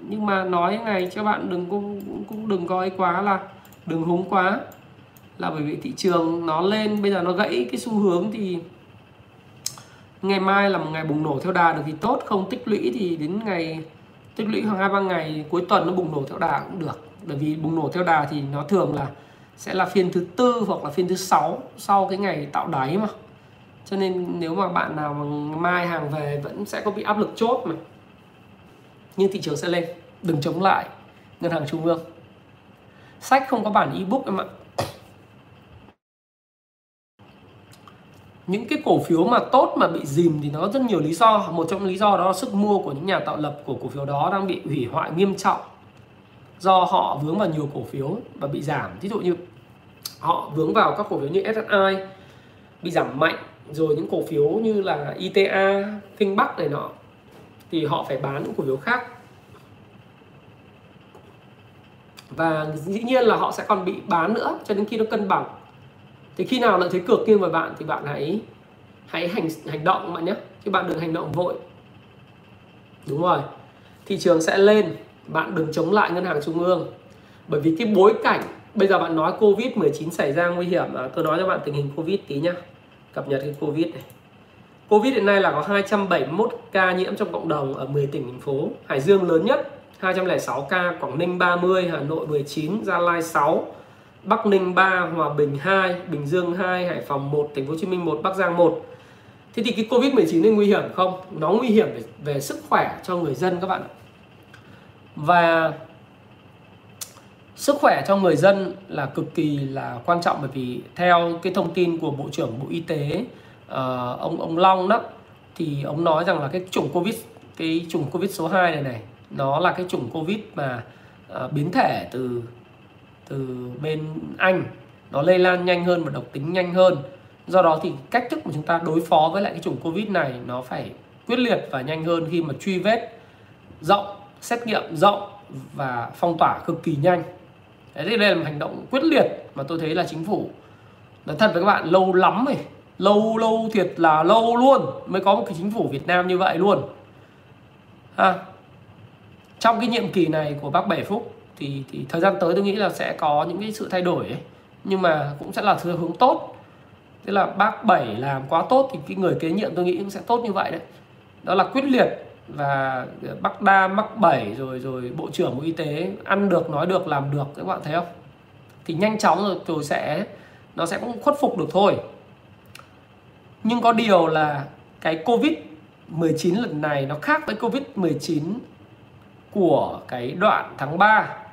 nhưng mà nói ngày cho bạn đừng cũng cũng đừng coi quá là, đừng húng quá. Là bởi vì thị trường nó lên, bây giờ nó gãy cái xu hướng thì ngày mai là một ngày bùng nổ theo đà được thì tốt, không tích lũy thì đến ngày, tích lũy khoảng hai ba ngày cuối tuần nó bùng nổ theo đà cũng được. Bởi vì bùng nổ theo đà thì nó thường là sẽ là phiên thứ tư hoặc là phiên thứ sáu sau cái ngày tạo đáy mà. Cho nên nếu mà bạn nào mà mai hàng về vẫn sẽ có bị áp lực chốt mà. Nhưng thị trường sẽ lên. Đừng chống lại ngân hàng trung ương. Sách không có bản ebook em ạ. Những cái cổ phiếu mà tốt mà bị dìm thì nó rất nhiều lý do. Một trong lý do đó là sức mua của những nhà tạo lập của cổ phiếu đó đang bị hủy hoại nghiêm trọng do họ vướng vào nhiều cổ phiếu và bị giảm. Ví dụ như họ vướng vào các cổ phiếu như SSI bị giảm mạnh rồi những cổ phiếu như là ITA, Kinh Bắc này nọ thì họ phải bán những cổ phiếu khác. Và dĩ nhiên là họ sẽ còn bị bán nữa cho đến khi nó cân bằng. Thì khi nào lợi thế cược nghiêng về bạn thì bạn hãy hãy hành hành động bạn nhé. Chứ bạn đừng hành động vội. Đúng rồi. Thị trường sẽ lên bạn đừng chống lại ngân hàng trung ương. Bởi vì cái bối cảnh bây giờ bạn nói covid 19 xảy ra nguy hiểm à, tôi nói cho bạn tình hình covid tí nhá. Cập nhật cái covid này. Covid hiện nay là có 271 ca nhiễm trong cộng đồng ở 10 tỉnh thành phố. Hải Dương lớn nhất 206 ca Quảng Ninh 30 Hà Nội 19 Gia Lai 6 Bắc Ninh 3, Hòa Bình 2, Bình Dương 2, Hải Phòng 1, Thành phố Hồ Chí Minh 1, Bắc Giang 1. thế thì cái covid 19 này nguy hiểm không? Nó nguy hiểm về, về sức khỏe cho người dân các bạn ạ và sức khỏe cho người dân là cực kỳ là quan trọng bởi vì theo cái thông tin của bộ trưởng bộ y tế uh, ông ông Long đó thì ông nói rằng là cái chủng covid cái chủng covid số 2 này này nó là cái chủng covid mà uh, biến thể từ từ bên Anh. Nó lây lan nhanh hơn và độc tính nhanh hơn. Do đó thì cách thức mà chúng ta đối phó với lại cái chủng covid này nó phải quyết liệt và nhanh hơn khi mà truy vết rộng xét nghiệm rộng và phong tỏa cực kỳ nhanh. Đấy, thì đây là một hành động quyết liệt mà tôi thấy là chính phủ nói thật với các bạn lâu lắm rồi. Lâu lâu thiệt là lâu luôn mới có một cái chính phủ Việt Nam như vậy luôn. Ha. Trong cái nhiệm kỳ này của bác Bảy Phúc thì thì thời gian tới tôi nghĩ là sẽ có những cái sự thay đổi ấy. nhưng mà cũng sẽ là theo hướng tốt. Tức là bác Bảy làm quá tốt thì cái người kế nhiệm tôi nghĩ cũng sẽ tốt như vậy đấy. Đó là quyết liệt và Bắc Đa mắc 7 rồi rồi Bộ trưởng Bộ Y tế. Ăn được nói được làm được các bạn thấy không? Thì nhanh chóng rồi rồi sẽ nó sẽ cũng khuất phục được thôi. Nhưng có điều là cái Covid 19 lần này nó khác với Covid 19 của cái đoạn tháng 3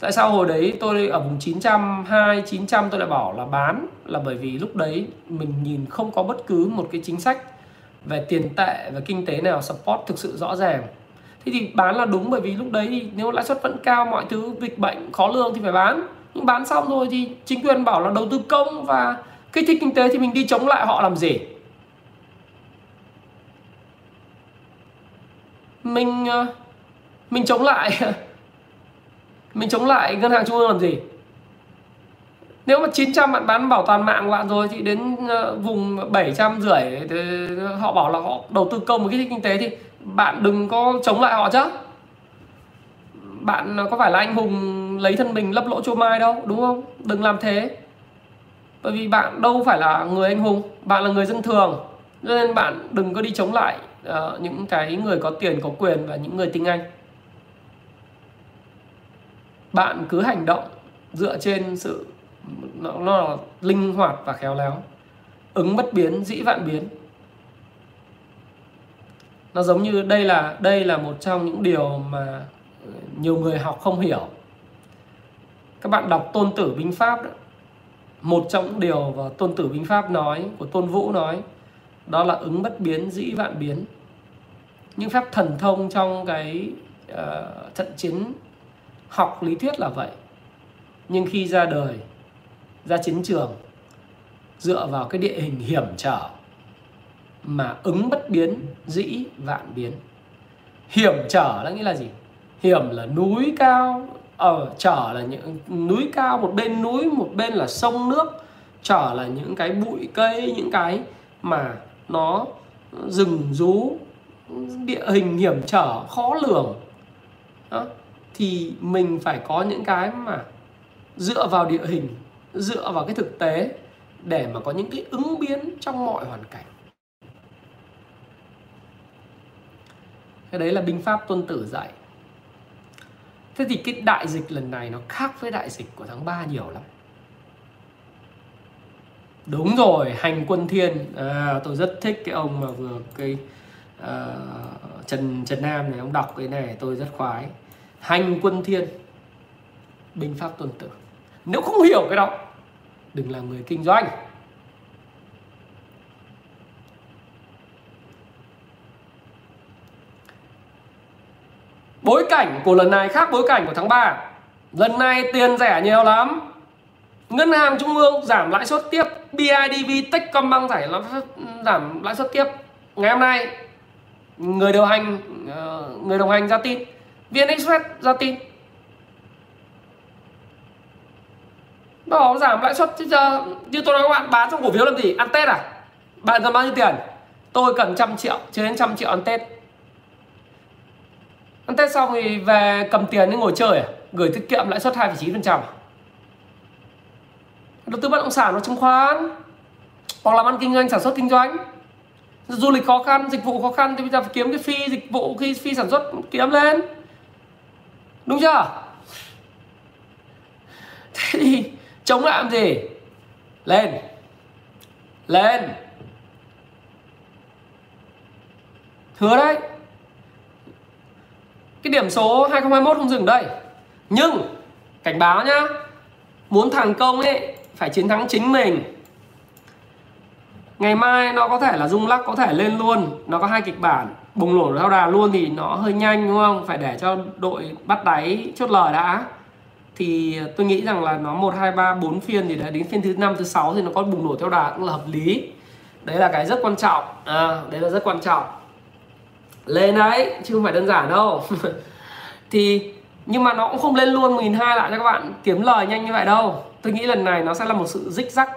Tại sao hồi đấy tôi ở vùng 902, 900 tôi lại bảo là bán? Là bởi vì lúc đấy mình nhìn không có bất cứ một cái chính sách về tiền tệ và kinh tế nào, support thực sự rõ ràng. Thế thì bán là đúng, bởi vì lúc đấy thì nếu lãi suất vẫn cao, mọi thứ dịch bệnh, khó lường thì phải bán. Nhưng bán xong rồi thì chính quyền bảo là đầu tư công và kích thích kinh tế thì mình đi chống lại họ làm gì? Mình ờ, mình chống lại. [laughs] Mình chống lại ngân hàng trung ương làm gì? Nếu mà 900 bạn bán bảo toàn mạng của bạn rồi thì đến ờ, vùng 700 rưỡi họ bảo là họ đầu tư công một cái kinh tế thì bạn đừng có chống lại họ chứ. Bạn ờ, có phải là anh hùng lấy thân mình lấp lỗ chua mai đâu đúng không? Đừng làm thế. Bởi vì bạn đâu phải là người anh hùng bạn là người dân thường. Cho nên bạn đừng có đi chống lại uh, những cái người có tiền có quyền và những người tinh anh. Bạn cứ hành động dựa trên sự nó, nó là linh hoạt và khéo léo. Ứng bất biến dĩ vạn biến. Nó giống như đây là đây là một trong những điều mà ờ, nhiều người học không hiểu. Các bạn đọc tôn tử binh pháp đó, một trong những điều và tôn tử binh pháp nói của tôn vũ nói đó là ứng bất biến dĩ vạn biến. Những phép thần thông trong cái uh, trận chiến học lý thuyết là vậy. Nhưng khi ra đời ra chiến trường dựa vào cái địa hình hiểm trở mà ứng bất biến dĩ vạn biến hiểm trở là nghĩa là gì hiểm là núi cao ở ờ, trở là những núi cao một bên núi một bên là sông nước trở là những cái bụi cây những cái mà nó rừng rú địa hình hiểm trở khó lường đó. thì mình phải có những cái mà dựa vào địa hình dựa vào cái thực tế để mà có những cái ứng biến trong mọi hoàn cảnh. Cái đấy là binh pháp tuân tử dạy. Thế thì cái đại dịch lần này nó khác với đại dịch của tháng 3 nhiều lắm. Đúng rồi hành quân thiên. À, tôi rất thích cái ông mà vừa cái uh, trần trần nam này ông đọc cái này tôi rất khoái. Hành quân thiên binh pháp tuân tử. Nếu không hiểu cái đó đừng là người kinh doanh. Bối cảnh của lần này khác bối cảnh của tháng 3 lần này tiền rẻ nhiều lắm. Ngân hàng trung ương giảm lãi suất tiếp. BIDV Techcombank giải giảm lãi suất tiếp. Ngày hôm nay, người điều hành ờ, người đồng hành ra tin VN Express ra tin nó giảm lãi suất chứ giờ như tôi nói các bạn bán trong cổ phiếu làm gì? Ăn Tết à? Bạn cần bao nhiêu tiền? Tôi cần trăm triệu, trên trăm triệu ăn Tết. Ăn Tết xong thì về cầm tiền đi ngồi chơi à? Gửi tiết kiệm lãi suất 2,9%. Đầu tư bất động sản nó chứng khoán hoặc làm ăn kinh doanh sản xuất kinh doanh du lịch khó khăn dịch vụ khó khăn thì bây giờ phải kiếm cái phi dịch vụ khi phi sản xuất kiếm lên đúng chưa thế thì chống lại làm gì? Lên. Lên. Hứa đấy. Cái điểm số 2021 không dừng đây. Nhưng, cảnh báo nhá, muốn thành công ấy phải chiến thắng chính mình. Ngày mai nó có thể là rung lắc, có thể lên luôn. Nó có hai kịch bản, bùng nổ theo đà luôn thì nó hơi nhanh, đúng không? Phải để cho đội bắt đáy chốt lời đã thì tôi nghĩ rằng là nó một hai ba bốn phiên thì đã đến phiên thứ năm thứ sáu thì nó có bùng nổ theo đà cũng là hợp lý. Đấy là cái rất quan trọng. À, đấy là rất quan trọng. Lên đấy chứ không phải đơn giản đâu. [laughs] Thì nhưng mà nó cũng không lên luôn 1002 lại cho các bạn. Kiếm lời nhanh như vậy đâu. Tôi nghĩ lần này nó sẽ là một sự dích rắc.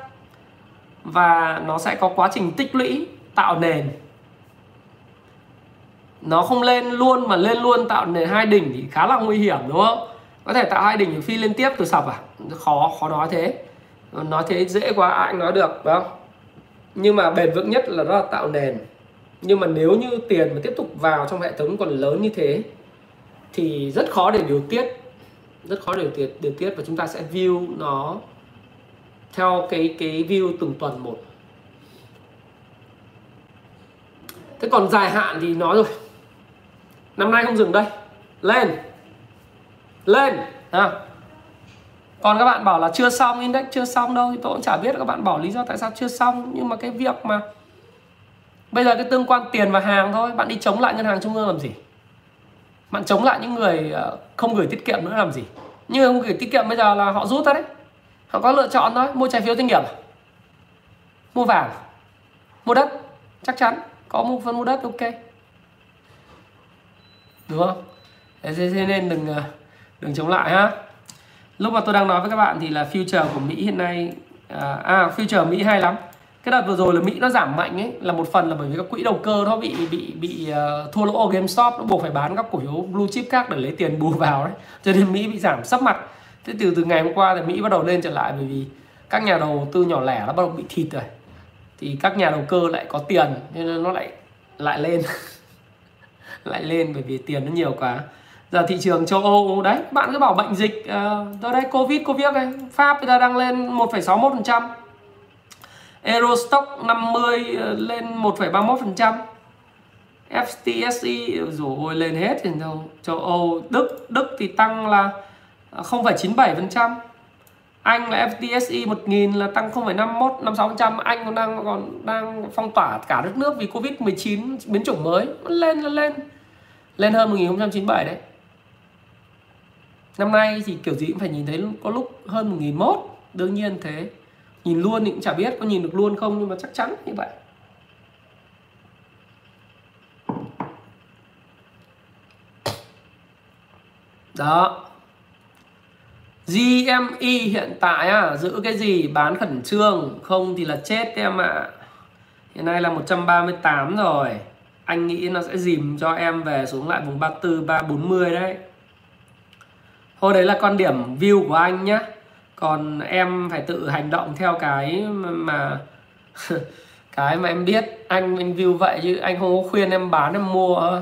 Và nó sẽ có quá trình tích lũy tạo nền. Nó không lên luôn mà lên luôn tạo nền hai đỉnh thì khá là nguy hiểm đúng không? Có thể tạo hai đỉnh phi liên tiếp từ sập à? Khó khó nói thế. Nói thế dễ quá, ai nói được, phải không? Nhưng mà bền vững nhất là nó là tạo nền. Nhưng mà nếu như tiền mà tiếp tục vào trong hệ thống còn lớn như thế, thì rất khó để điều tiết. Rất khó để điều tiết điều tiết và chúng ta sẽ view nó theo cái cái view từng tuần một. Thế còn dài hạn thì nói rồi. Năm nay không dừng đây. Lên lên. À. còn các bạn bảo là chưa xong, index chưa xong đâu, thì tôi cũng chả biết các bạn bảo lý do tại sao chưa xong. Nhưng mà cái việc mà bây giờ cái tương quan tiền và hàng thôi, bạn đi chống lại ngân hàng trung ương làm gì? Bạn chống lại những người ờ, không gửi tiết kiệm nữa làm gì? Nhưng không gửi tiết kiệm bây giờ là họ rút ra đấy. Họ có lựa chọn thôi, mua trái phiếu doanh nghiệp à? mua vàng. Mua đất. Chắc chắn. Có một phần mua đất, ok. Đúng không? Thế nên đừng ờ, đừng chống lại ha. Lúc mà tôi đang nói với các bạn thì là future của mỹ hiện nay à, à future mỹ hay lắm. Cái đợt vừa rồi là mỹ nó giảm mạnh ấy là một phần là bởi vì các quỹ đầu cơ nó bị bị bị uh, thua lỗ GameStop nó buộc phải bán các cổ phiếu blue chip khác để lấy tiền bù [laughs] vào đấy cho nên mỹ bị giảm sắp mặt. Thế từ từ ngày hôm qua thì mỹ bắt đầu lên trở lại bởi vì các nhà đầu tư nhỏ lẻ nó bắt đầu bị thịt rồi. Thì các nhà đầu cơ lại có tiền nên nó lại lại lên. [laughs] Lại lên bởi vì tiền nó nhiều quá giờ thị trường châu Âu đấy bạn cứ bảo bệnh dịch ờ, uh, đây covid covid này pháp người ta đang lên 1,61 phần trăm. Eurostock 50 ờ, lên 1,31 phần trăm. FTSE rồi lên hết thì đâu châu Âu Đức Đức thì tăng là 0,97 phần trăm. Anh là FTSE 1000 là tăng 0,51 56% Anh còn đang còn đang phong tỏa cả đất nước vì Covid-19 biến chủng mới. Lên lên lên. Lên hơn 1097 đấy năm nay thì kiểu gì cũng phải nhìn thấy có lúc hơn 1001 đương nhiên thế. Nhìn luôn thì cũng chả biết có nhìn được luôn không nhưng mà chắc chắn như vậy. Đó. GME hiện tại à, giữ cái gì? Bán khẩn trương không thì là chết em ạ. À. hiện nay là 138 rồi. Anh nghĩ nó sẽ dìm cho em về xuống lại vùng 34 340 đấy thôi đấy là quan điểm view của anh nhé còn em phải tự hành động theo cái mà [laughs] cái mà em biết. Anh anh view vậy chứ anh không có khuyên em bán em mua,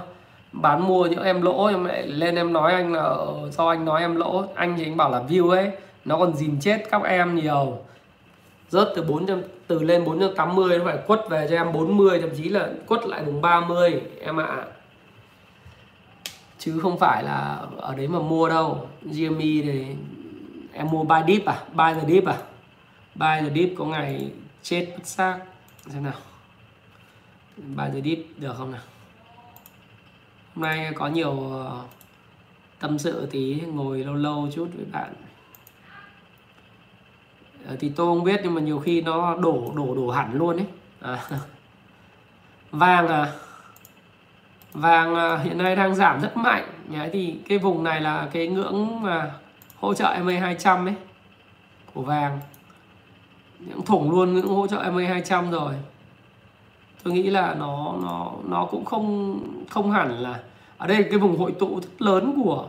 bán mua những em lỗ. Em lại lên em nói anh là ờ, do anh nói em lỗ. Anh thì anh bảo là view ấy, nó còn dìm chết các em nhiều. Rớt từ 400 từ lên 480 nó phải quất về cho em 40 thậm chí là quất lại vùng 30 em ạ. à chứ không phải là ở đấy mà mua đâu. GME thì em mua buy deep à? Buy the deep à? Buy the deep có ngày chết mất xác. Xem nào. Buy the deep được không nào? Hôm nay có nhiều ờ, tâm sự tí, ngồi lâu lâu chút với bạn. Ờ, thì tôi không biết nhưng mà nhiều khi nó đổ đổ đổ hẳn luôn ấy. À. [laughs] vàng à? Vàng à, hiện nay đang giảm rất mạnh. Nhé, thì cái vùng này là cái ngưỡng mà hỗ trợ MA 200 ấy của vàng. Những thủng luôn ngưỡng hỗ trợ MA 200 rồi. Tôi nghĩ là nó nó nó cũng không không hẳn là ở đây cái vùng hội tụ rất lớn của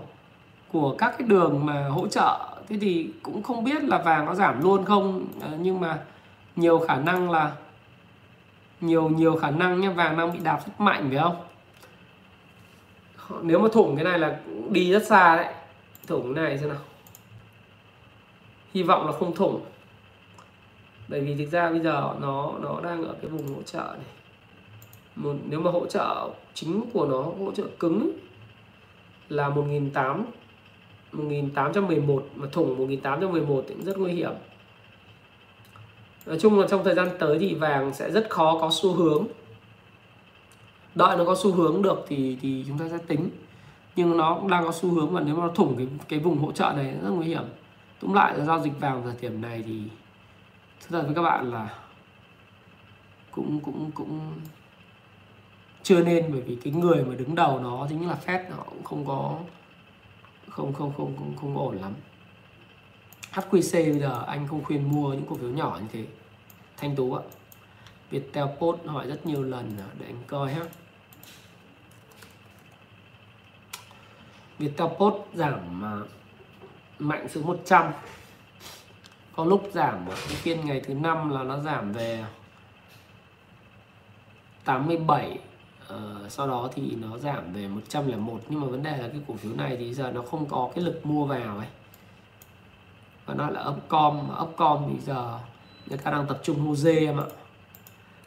của các cái đường mà hỗ trợ. Thế thì cũng không biết là vàng nó giảm luôn không. Ờ, nhưng mà nhiều khả năng là nhiều nhiều khả năng nhé vàng đang bị đạp rất mạnh phải không? Nếu mà thủng cái này là đi rất xa đấy. Thủng cái này xem nào. Hy vọng là không thủng. Bởi vì thực ra bây giờ nó nó đang ở cái vùng hỗ trợ này. Một, nếu mà hỗ trợ chính của nó, hỗ trợ cứng là 1.800 1811 mà thủng 1811 thì cũng rất nguy hiểm. Nói chung là trong thời gian tới thì vàng sẽ rất khó có xu hướng đợi nó có xu hướng được thì thì chúng ta sẽ tính. Nhưng nó cũng đang có xu hướng và nếu mà nó thủng cái cái vùng hỗ trợ này rất nguy hiểm. Tóm lại là giao dịch vàng thời điểm này thì thật thật với các bạn là cũng cũng cũng chưa nên bởi vì cái người mà đứng đầu nó chính là Fed nó cũng không có không không không không, không ổn lắm. HQC bây giờ anh không khuyên mua những cổ phiếu nhỏ như thế. Thanh Tú ạ Viettel Post hỏi rất nhiều lần để anh coi hết. Viettel Post giảm à, mạnh xuống 100 có lúc giảm ở cái phiên ngày thứ năm là nó giảm về 87 Ờ, sau đó thì nó giảm về 101 nhưng mà vấn đề là cái cổ phiếu này thì giờ nó không có cái lực mua vào ấy. Và nó là upcom mà upcom thì giờ người ta đang tập trung Jose em ạ.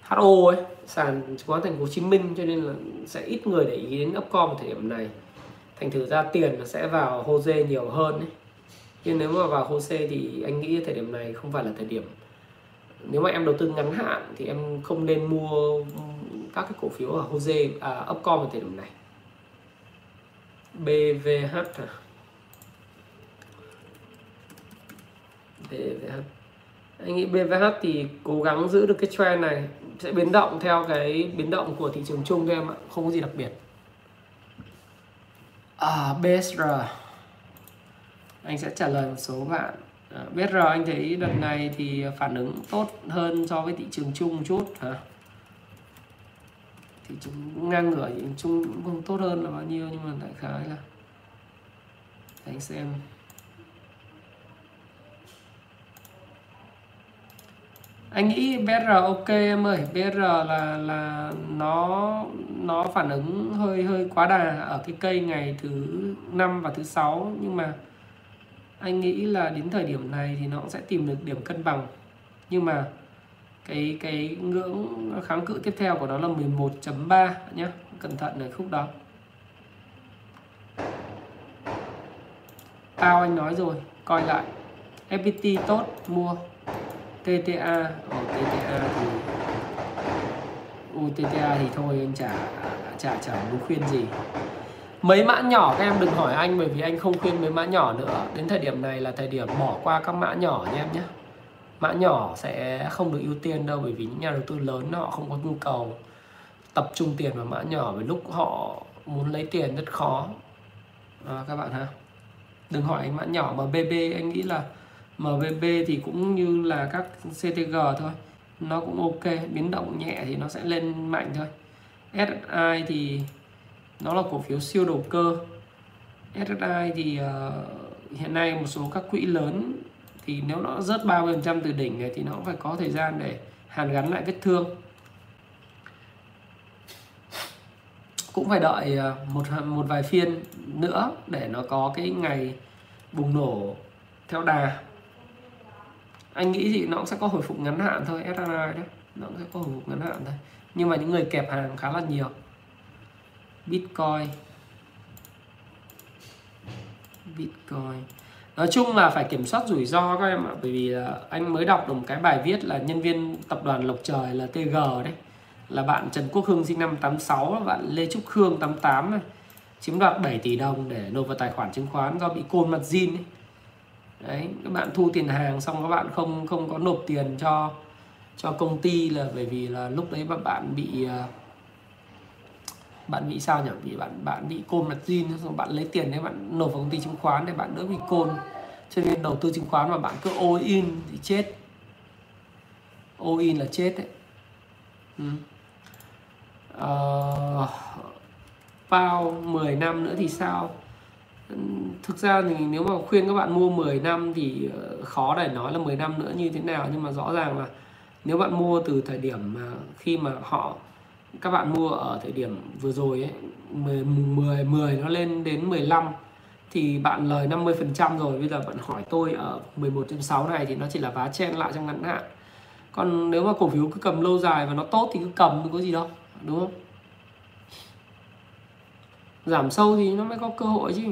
HO ấy sàn chứng khoán thành phố Hồ Chí Minh cho nên là sẽ ít người để ý đến upcom ở thời điểm này thành thử ra tiền nó sẽ vào Jose nhiều hơn ấy. nhưng nếu mà vào Jose thì anh nghĩ thời điểm này không phải là thời điểm nếu mà em đầu tư ngắn hạn thì em không nên mua các cái cổ phiếu ở Jose à, Upcom ở thời điểm này BVH à? BVH anh nghĩ BVH thì cố gắng giữ được cái trend này sẽ biến động theo cái biến động của thị trường chung thôi em ạ không có gì đặc biệt à, BSR anh sẽ trả lời một số bạn. À, BSR anh thấy đợt này thì phản ứng tốt hơn so với thị trường chung một chút hả? Thì chúng ngang ngửa thì chung cũng không tốt hơn là bao nhiêu nhưng mà đại khái là anh xem. Anh nghĩ BR ok em ơi. BR là là nó nó phản ứng hơi hơi quá đà ở cái cây ngày thứ năm và thứ sáu. Nhưng mà anh nghĩ là đến thời điểm này thì nó cũng sẽ tìm được điểm cân bằng. Nhưng mà cái cái ngưỡng kháng cự tiếp theo của nó là 11.3 nhé cẩn thận ở khúc đó. Tao anh nói rồi, coi lại. FPT tốt, mua. TTA ở TTA thì UTTA thì thôi anh chả chả chả muốn khuyên gì. Mấy mã nhỏ các em đừng hỏi anh bởi vì anh không khuyên mấy mã nhỏ nữa. Đến thời điểm này là thời điểm bỏ qua các mã nhỏ nha em nhé. Mã nhỏ sẽ không được ưu tiên đâu bởi vì những nhà đầu tư lớn họ không có nhu cầu tập trung tiền vào mã nhỏ vì lúc họ muốn lấy tiền rất khó. À, các bạn ha. Đừng hỏi anh mã nhỏ mà BB anh nghĩ là MVB thì cũng như là các CTG thôi. Nó cũng ok biến động nhẹ thì nó sẽ lên mạnh thôi. SSI thì nó là cổ phiếu siêu đầu cơ. SSI thì uh, hiện nay một số các quỹ lớn thì nếu nó rớt 30% từ đỉnh này thì nó cũng phải có thời gian để hàn gắn lại vết thương. Cũng phải đợi ờ, một một vài phiên nữa để nó có cái ngày bùng nổ theo đà anh nghĩ gì, nó cũng sẽ có hồi phục ngắn hạn thôi SRI đấy. Nó cũng sẽ có hồi phục ngắn hạn thôi. Nhưng mà những người kẹp hàng khá là nhiều. Bitcoin. Bitcoin. Nói chung là phải kiểm soát rủi ro các em ạ, bởi vì anh mới đọc được một cái bài viết là nhân viên tập đoàn Lộc Trời là TG đấy. Là bạn Trần Quốc Hưng sinh năm 86 bạn Lê Trúc Khương 88 này. Chiếm đoạt 7 tỷ đồng để nộp vào tài khoản chứng khoán do bị côn mặt zin ấy đấy các bạn thu tiền hàng xong các bạn không không có nộp tiền cho cho công ty là bởi vì là lúc đấy bạn bạn bị à, bạn bị sao nhỉ? Bị bạn bạn bị côn mặt zin xong bạn lấy tiền đấy bạn nộp vào công ty chứng khoán để bạn đỡ bị côn. Cho nên đầu tư chứng khoán mà bạn cứ all in thì chết. All in là chết đấy. Ừ. uh, bao 10 năm nữa thì sao? Thực ra thì nếu mà khuyên các bạn mua 10 năm thì ờ, khó để nói là 10 năm nữa như thế nào. Nhưng mà rõ ràng là nếu bạn mua từ thời điểm mà khi mà họ, các bạn mua ở thời điểm vừa rồi ấy 10 10 10 nó lên đến 15 thì bạn lời 50% rồi. Bây giờ bạn hỏi tôi ở 11.6 này thì nó chỉ là vá chen lại trong ngắn hạn. Còn nếu mà cổ phiếu cứ cầm lâu dài và nó tốt thì cứ cầm, có gì đâu, đúng không? Giảm sâu thì nó mới có cơ hội chứ.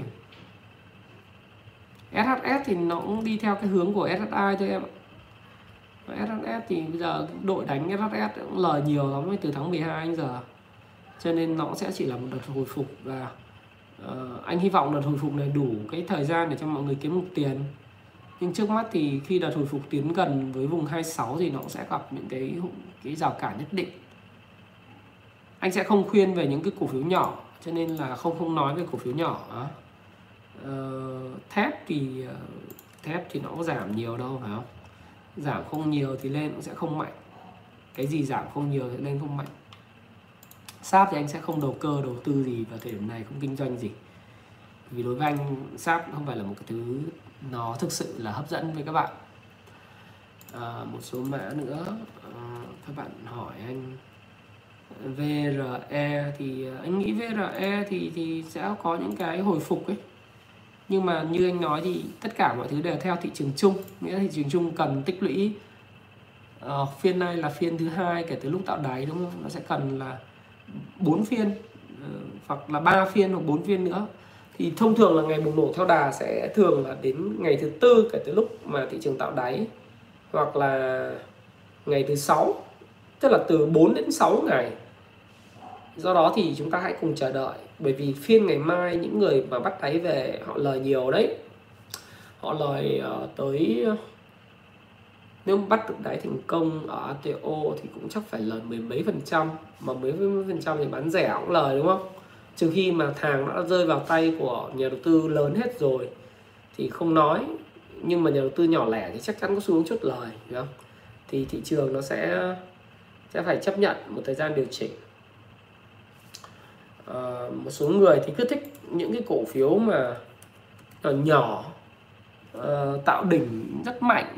SHS thì nó cũng đi theo cái hướng của SSI thôi em SHS thì bây giờ đội đánh SHS cũng lời nhiều lắm từ tháng 12 đến giờ. Cho nên nó sẽ chỉ là một đợt hồi phục và uh, anh hy vọng đợt hồi phục này đủ cái thời gian để cho mọi người kiếm được tiền. Nhưng trước mắt thì khi đợt hồi phục tiến gần với vùng 26 thì nó sẽ gặp những cái cái rào cản nhất định. Anh sẽ không khuyên về những cái cổ phiếu nhỏ cho nên là không không nói về cổ phiếu nhỏ uh, thép thì uh, thép thì nó cũng giảm nhiều đâu phải không? Giảm không nhiều thì lên cũng sẽ không mạnh. Cái gì giảm không nhiều thì lên không mạnh. Sáp thì anh sẽ không đầu cơ đầu tư gì vào thời điểm này không kinh doanh gì. Vì đối với anh sáp không phải là một cái thứ nó thực sự là hấp dẫn với các bạn. À, một số mã nữa à, các bạn hỏi anh. VRE thì anh nghĩ VRE thì thì sẽ có những cái hồi phục ấy nhưng mà như anh nói thì tất cả mọi thứ đều theo thị trường chung. Nghĩa là thị trường chung cần tích lũy uh, phiên này là phiên thứ hai kể từ lúc tạo đáy đúng không? Nó sẽ cần là bốn phiên uh, hoặc là ba phiên hoặc bốn phiên nữa. Thì thông thường là ngày bùng nổ theo đà sẽ thường là đến ngày thứ tư kể từ lúc mà thị trường tạo đáy hoặc là ngày thứ sáu tức là từ 4 đến 6 ngày. Do đó thì chúng ta hãy cùng chờ đợi bởi vì phiên ngày mai những người mà bắt đáy về họ lời nhiều đấy. Họ lời uh, tới ờ, nếu bắt được đáy thành công ở ATO thì cũng chắc phải lời mười mấy phần trăm. Mà mấy phần trăm thì bán rẻ cũng lời đúng không? Trừ khi mà thằng đã rơi vào tay của nhà đầu tư lớn hết rồi thì không nói. Nhưng mà nhà đầu tư nhỏ lẻ thì chắc chắn có xu hướng chốt lời đúng không? Thì thị trường nó sẽ sẽ phải chấp nhận một thời gian điều chỉnh. Ờ, một số người thì cứ thích những cái cổ phiếu mà ờ, nhỏ nhỏ uh, tạo đỉnh rất mạnh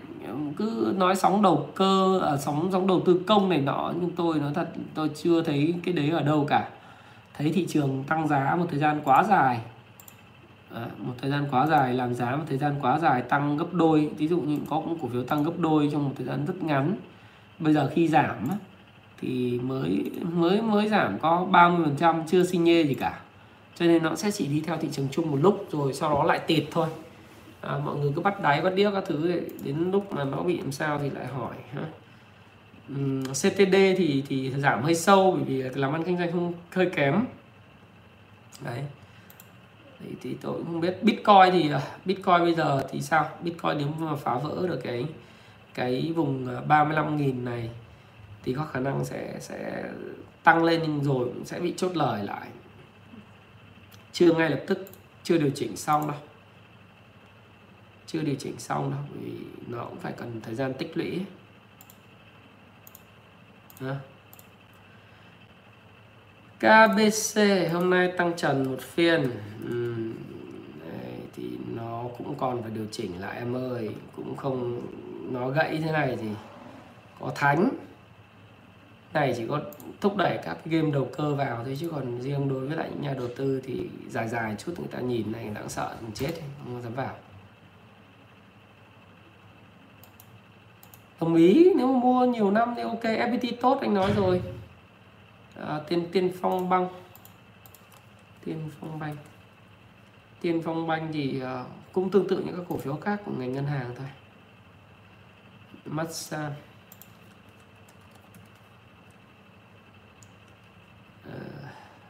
cứ nói sóng đầu cơ à, sóng sóng đầu tư công này nọ. Nhưng tôi nói thật tôi chưa thấy cái đấy ở đâu cả. Thấy thị trường tăng giá một thời gian quá dài. À, một thời gian quá dài làm giá một thời gian quá dài tăng gấp đôi. Ví dụ như có cổ phiếu tăng gấp đôi trong một thời gian rất ngắn. Bây giờ khi giảm thì mới mới mới giảm có 30 phần trăm chưa sinh nhê gì cả. Cho nên nó sẽ chỉ đi theo thị trường chung một lúc rồi sau đó lại tịt thôi. À, mọi người cứ bắt đáy bắt đĩa các thứ đến lúc mà nó bị làm sao thì lại hỏi ha. Um, CTD thì thì giảm hơi sâu bởi vì làm ăn kinh doanh không hơi kém. Đấy. Thì, thì tôi cũng không biết. Bitcoin thì à, Bitcoin bây giờ thì sao? Bitcoin nếu mà phá vỡ được cái cái vùng à, 35.000 này thì có khả năng sẽ sẽ tăng lên nhưng rồi cũng sẽ bị chốt lời lại. Chưa ngay lập tức chưa điều chỉnh xong đâu. Chưa điều chỉnh xong đâu vì nó cũng phải cần thời gian tích lũy. À. KBC hôm nay tăng trần một phiên. Ừ. đây, thì nó cũng còn phải điều chỉnh lại em ơi. Cũng không nó gãy thế này thì có thánh này chỉ có thúc đẩy các game đầu cơ vào thôi chứ còn riêng đối với lại những nhà đầu tư thì dài dài chút người ta nhìn này đáng sợ mình chết không dám vào. Đồng ý nếu mà mua nhiều năm thì ok FPT tốt anh nói rồi. À, tiên tiên phong băng tiên phong banh. Tiên phong banh thì uh, cũng tương tự những các cổ phiếu khác của ngành ngân hàng thôi. Massage Ờ,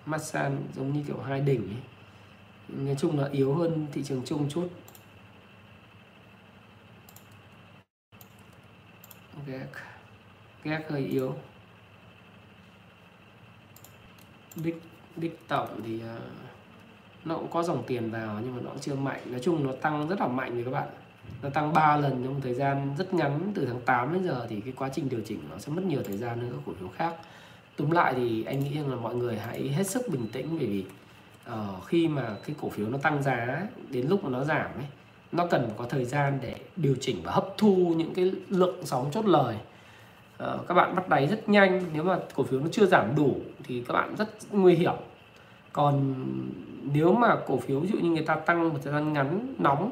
Masan giống như kiểu hai đỉnh ấy. nói chung là yếu hơn thị trường chung chút. Ghét ghét hơi yếu. Đích đích tổng thì uh, nó cũng có dòng tiền vào nhưng mà nó cũng chưa mạnh. Nói chung nó tăng rất là mạnh rồi các bạn. Nó tăng 3 lần trong thời gian rất ngắn từ tháng 8 đến giờ thì cái quá trình điều chỉnh nó sẽ mất nhiều thời gian hơn các cổ phiếu khác túm lại thì anh nghĩ rằng là mọi người hãy hết sức bình tĩnh bởi vì uh, khi mà cái cổ phiếu nó tăng giá đến lúc mà nó giảm ấy nó cần có thời gian để điều chỉnh và hấp thu những cái lượng sóng chốt lời. Uh, các bạn bắt đáy rất nhanh nếu mà cổ phiếu nó chưa giảm đủ thì các bạn rất nguy hiểm. Còn nếu mà cổ phiếu ví dụ như người ta tăng một thời gian ngắn nóng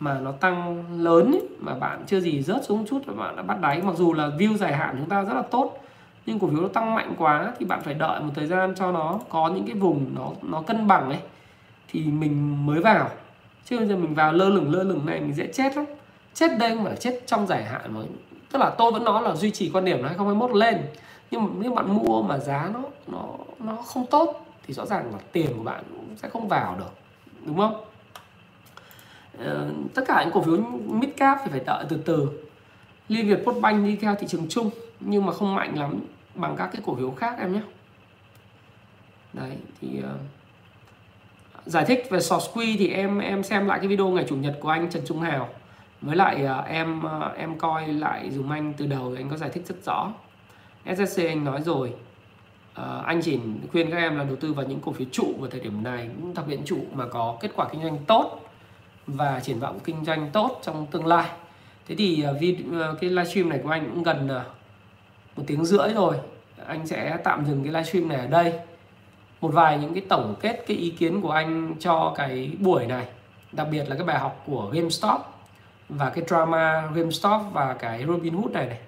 mà nó tăng lớn ấy, mà bạn chưa gì rớt xuống chút và bạn đã bắt đáy mặc dù là view dài hạn chúng ta rất là tốt nhưng cổ phiếu nó tăng mạnh quá thì bạn phải đợi một thời gian cho nó có những cái vùng nó nó cân bằng ấy. Thì mình mới vào. Chứ bây giờ mình vào lơ lửng lơ lửng này mình dễ chết lắm. Chết đây mà chết trong dài hạn mà tức là tôi vẫn nói là duy trì quan điểm là 2021 lên. Nhưng mà nếu bạn mua mà giá nó nó nó không tốt thì rõ ràng là tiền của bạn cũng sẽ không vào được đúng không? Ờ, tất cả những cổ phiếu mid cap thì phải đợi từ từ. Liên Việt Postbank đi theo thị trường chung nhưng mà không mạnh lắm bằng các cái cổ phiếu khác em nhé. Đấy thì uh, giải thích về short squeeze thì em em xem lại cái video ngày chủ nhật của anh Trần Trung Hào. Với lại uh, em uh, em coi lại dùm anh từ đầu anh có giải thích rất rõ. SSC anh nói rồi uh, anh chỉ khuyên các em là đầu tư vào những cổ phiếu trụ vào thời điểm này những đặc biệt trụ mà có kết quả kinh doanh tốt và triển vọng kinh doanh tốt trong tương lai. Thế thì uh, video, uh, cái livestream này của anh cũng gần uh, một tiếng rưỡi rồi, anh sẽ tạm dừng cái livestream này ở đây. Một vài những cái tổng kết cái ý kiến của anh cho cái buổi này, đặc biệt là cái bài học của GameStop và cái drama GameStop và cái Robinhood này này.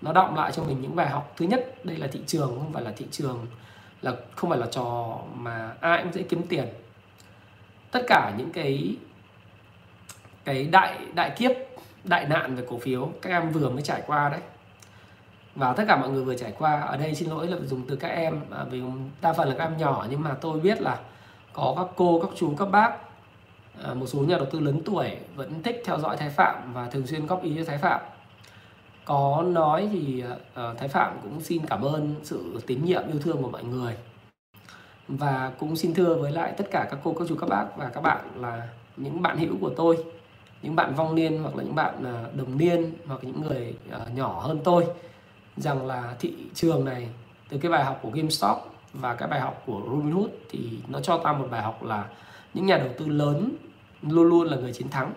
Nó động lại cho mình những bài học. Thứ nhất, đây là thị trường, không phải là thị trường, là không phải là trò mà ai cũng dễ kiếm tiền. Tất cả những cái cái đại đại kiếp, đại nạn về cổ phiếu, các em vừa mới trải qua đấy và tất cả mọi người vừa trải qua, ở đây xin lỗi là dùng từ các em à, vì đa phần là các em nhỏ, nhưng mà tôi biết là có các cô, các chú, các bác à, một số nhà đầu tư lớn tuổi vẫn thích theo dõi thái phạm và thường xuyên góp ý cho thái phạm. Có nói thì à, thái phạm cũng xin cảm ơn sự tín nhiệm, yêu thương của mọi người. Và cũng xin thưa với lại tất cả các cô, các chú, các bác và các bạn là những bạn hữu của tôi, những bạn vong niên hoặc là những bạn đồng niên hoặc những người nhỏ hơn tôi rằng là thị trường này, từ cái bài học của GameStop và cái bài học của Robinhood thì nó cho ta một bài học là những nhà đầu tư lớn luôn luôn là người chiến thắng.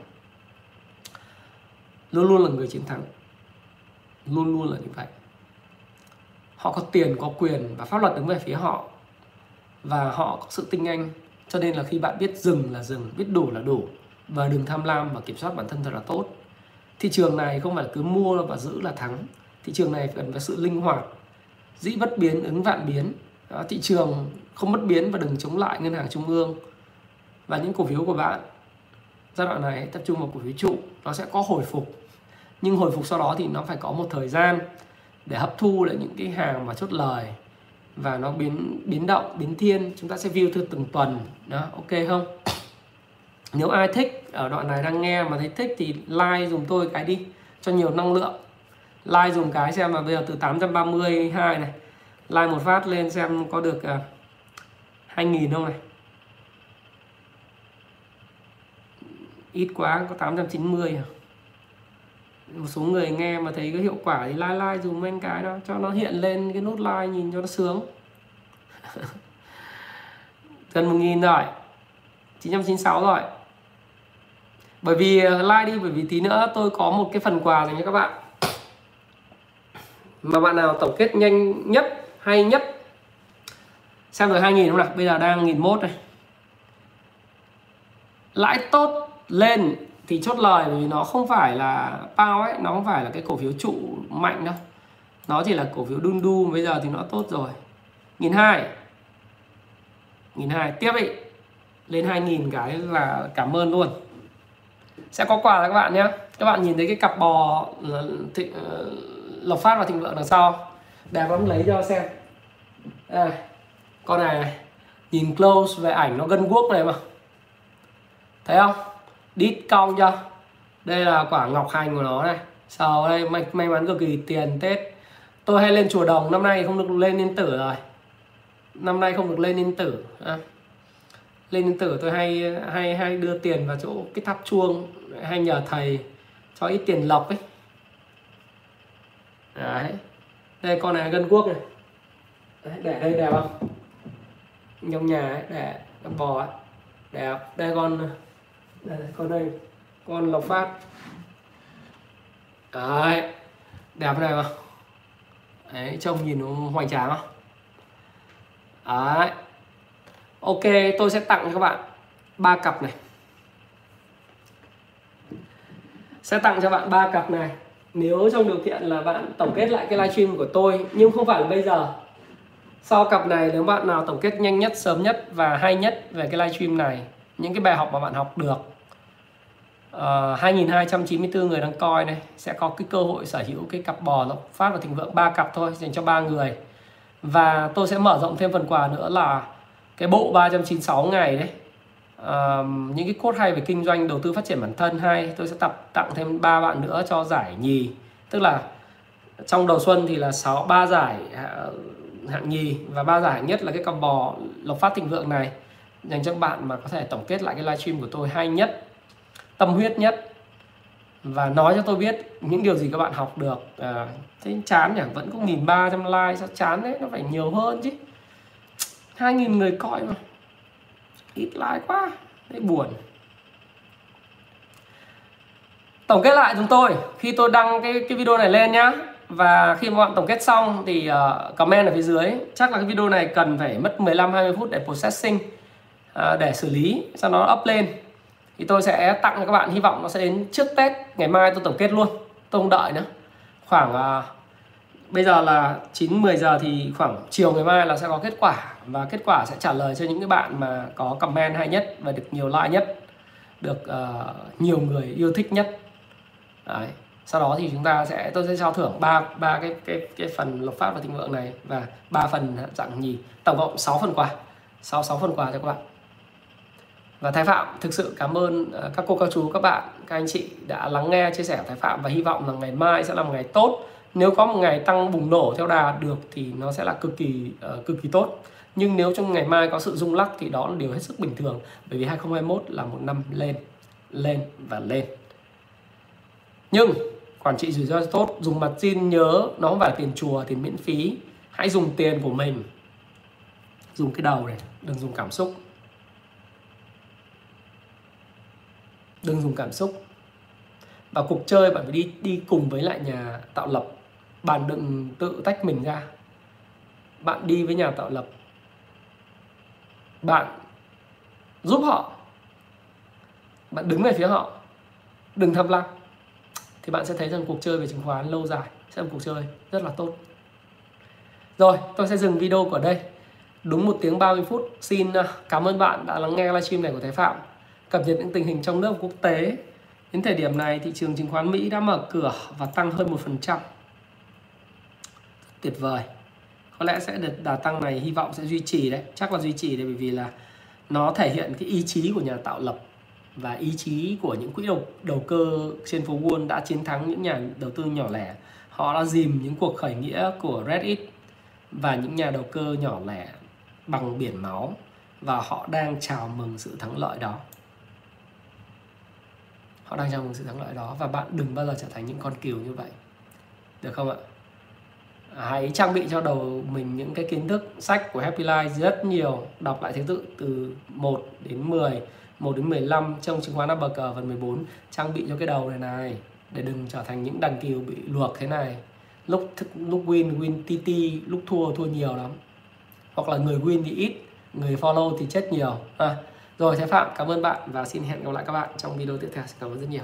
Luôn luôn là người chiến thắng. Luôn luôn là như vậy. Họ có tiền, có quyền và pháp luật đứng về phía họ và họ có sự tinh anh. Cho nên là khi bạn biết dừng là dừng, biết đủ là đủ và đừng tham lam và kiểm soát bản thân thật là tốt. Thị trường này không phải cứ mua và giữ là thắng thị trường này cần có sự linh hoạt dĩ bất biến ứng vạn biến. Đó, thị trường không bất biến và đừng chống lại ngân hàng trung ương và những cổ phiếu của bạn. Giai đoạn này tập trung vào cổ phiếu trụ nó sẽ có hồi phục. Nhưng hồi phục sau đó thì nó phải có một thời gian để hấp thu lại những cái hàng mà chốt lời và nó biến biến động biến thiên. Chúng ta sẽ view theo từng tuần đó ok không? Nếu ai thích ở đoạn này đang nghe mà thấy thích thì like dùng tôi cái đi cho nhiều năng lượng like dùng cái xem mà bây giờ từ 832 này. Like một phát lên xem có được à, uh, 2000 không này. Ít quá có 890 à. Một số người nghe mà thấy cái hiệu quả thì like like dùng men cái đó cho nó hiện lên cái nút like nhìn cho nó sướng. [laughs] Gần một nghìn rồi 996 rồi. Bởi vì à, like đi bởi vì tí nữa tôi có một cái phần quà dành cho các bạn mà bạn nào tổng kết nhanh nhất hay nhất? Xem rồi 2000 không nào? Bây giờ đang nghìn mốt này lãi tốt lên thì chốt lời vì nó không phải là bao ấy nó không phải là cái cổ phiếu trụ mạnh đâu. Nó chỉ là cổ phiếu đun đu bây giờ thì nó tốt rồi. nghìn hai. nghìn hai. Tiếp ý lên hai nghìn cái là cảm ơn luôn. Sẽ có quà cho các bạn nhé. Các bạn nhìn thấy cái cặp bò thị, ờ, lộc phát và thịnh vượng đằng sau. Đẹp lắm lấy cho xem. Đây con này, này. Nhìn close về ảnh nó gân guốc này mà. Thấy không? Đít cong chưa đây là quả ngọc hành của nó này. Sau đây may, may mắn cực kỳ tiền tết. Tôi hay lên chùa đồng năm nay không được lên yên tử rồi. Năm nay không được lên yên tử à. lên yên tử tôi hay hay hay đưa tiền vào chỗ cái tháp chuông hay nhờ thầy cho ít tiền lộc ấy đấy. Đây con này gân quốc này. Đấy, để đây đẹp không? Trong nhà ấy, để con bò ấy. đẹp đây con đây, con đây. Con lộc phát. Đấy. Đẹp này không? đấy trông nhìn nó hoành tráng không? Đấy. Ok tôi sẽ tặng cho các bạn ba cặp này. Sẽ tặng cho bạn ba cặp này nếu trong điều kiện là bạn tổng kết lại cái livestream của tôi nhưng không phải là bây giờ sau cặp này nếu bạn nào tổng kết nhanh nhất sớm nhất và hay nhất về cái livestream này những cái bài học mà bạn học được ờ, uh, 2.294 người đang coi này sẽ có cái cơ hội sở hữu cái cặp bò lộc phát và thịnh vượng ba cặp thôi dành cho ba người. Và tôi sẽ mở rộng thêm phần quà nữa là cái bộ 396 ngày đấy uh, những cái cốt hay về kinh doanh đầu tư phát triển bản thân hay tôi sẽ tập tặng thêm ba bạn nữa cho giải nhì. Tức là trong đầu xuân thì là sáu ba giải à, hạng nhì. Và ba giải hạng nhất là cái cặp bò lộc phát thịnh vượng này. Dành cho bạn mà có thể tổng kết lại cái livestream của tôi hay nhất tâm huyết nhất. Và nói cho tôi biết những điều gì các bạn học được. À, thế chán nhỉ? Vẫn có nghìn ba trăm like sao chán đấy nó phải nhiều hơn chứ. Hai nghìn người coi mà ít like quá. Thấy buồn. Tổng kết lại chúng tôi khi tôi đăng cái cái video này lên nhá và khi mà bạn tổng kết xong thì uh, comment ở phía dưới chắc là cái video này cần phải mất 15 20 phút để processing uh, để xử lý sau đó up lên. Thì tôi sẽ tặng cho các bạn hy vọng nó sẽ đến trước Tết ngày mai tôi tổng kết luôn. Tôi không đợi nữa. Khoảng uh, bây giờ là 9 10 giờ thì khoảng chiều ngày mai là sẽ có kết quả và kết quả sẽ trả lời cho những cái bạn mà có comment hay nhất và được nhiều like nhất được uh, nhiều người yêu thích nhất. Đấy. sau đó thì chúng ta sẽ tôi sẽ trao thưởng ba ba cái cái cái phần lộc phát và thịnh vượng này và ba phần dạng nhì tổng cộng 6 phần quà. 6 6 phần quà cho các bạn. Và Thái Phạm thực sự cảm ơn ờ, các cô các chú các bạn các anh chị đã lắng nghe chia sẻ của Thái Phạm và hy vọng là ngày mai sẽ là một ngày tốt nếu có một ngày tăng bùng nổ theo đà được thì nó sẽ là cực kỳ uh, cực kỳ tốt. Nhưng nếu trong ngày mai có sự rung lắc thì đó là điều hết sức bình thường bởi vì 2021 là một năm lên lên và lên. Nhưng quản trị rủi ro tốt dùng mặt tin nhớ nó không phải là tiền chùa tiền miễn phí. Hãy dùng tiền của mình. Dùng cái đầu này đừng dùng cảm xúc. Đừng dùng cảm xúc. Và cuộc chơi bạn phải đi đi cùng với lại nhà tạo lập bạn đừng tự tách mình ra. Bạn đi với nhà tạo lập. Bạn giúp họ. Bạn đứng về phía họ. Đừng tham lam. Thì bạn sẽ thấy rằng cuộc chơi về chứng khoán lâu dài sẽ là một cuộc chơi rất là tốt. Rồi, tôi sẽ dừng video của đây. Đúng một tiếng 30 phút, xin à, cảm ơn bạn đã lắng nghe livestream này của Thái Phạm. Cập nhật những tình hình trong nước và quốc tế. Đến thời điểm này, thị trường chứng khoán Mỹ đã mở cửa và tăng hơn một phần trăm tuyệt vời. Có lẽ sẽ được đà tăng này, hy vọng sẽ duy trì đấy. Chắc là duy trì đấy bởi vì là nó thể hiện cái ý chí của nhà tạo lập và ý chí của những quỹ đầu đầu cơ trên phố Wall đã chiến thắng những nhà đầu tư nhỏ lẻ. Họ đã dìm những cuộc khởi nghĩa của Reddit và những nhà đầu cơ nhỏ lẻ bằng biển máu và họ đang chào mừng sự thắng lợi đó. Họ đang chào mừng sự thắng lợi đó và bạn đừng bao giờ trở thành những con cừu như vậy. Được không ạ? Hãy trang bị cho đầu mình những cái kiến thức sách của Happy Life rất nhiều. Đọc lại thứ tự từ 1 đến 10 1 đến 15 trong chứng khoán ABG phần 14 trang bị cho cái đầu này này để đừng trở thành những đàn kiều bị luộc thế này. Lúc thức lúc win win tt lúc thua thua nhiều lắm. Hoặc là người win thì ít người follow thì chết nhiều. À, rồi Thái Phạm cảm ơn bạn và xin hẹn gặp lại các bạn trong video tiếp theo. Xin cảm ơn rất nhiều.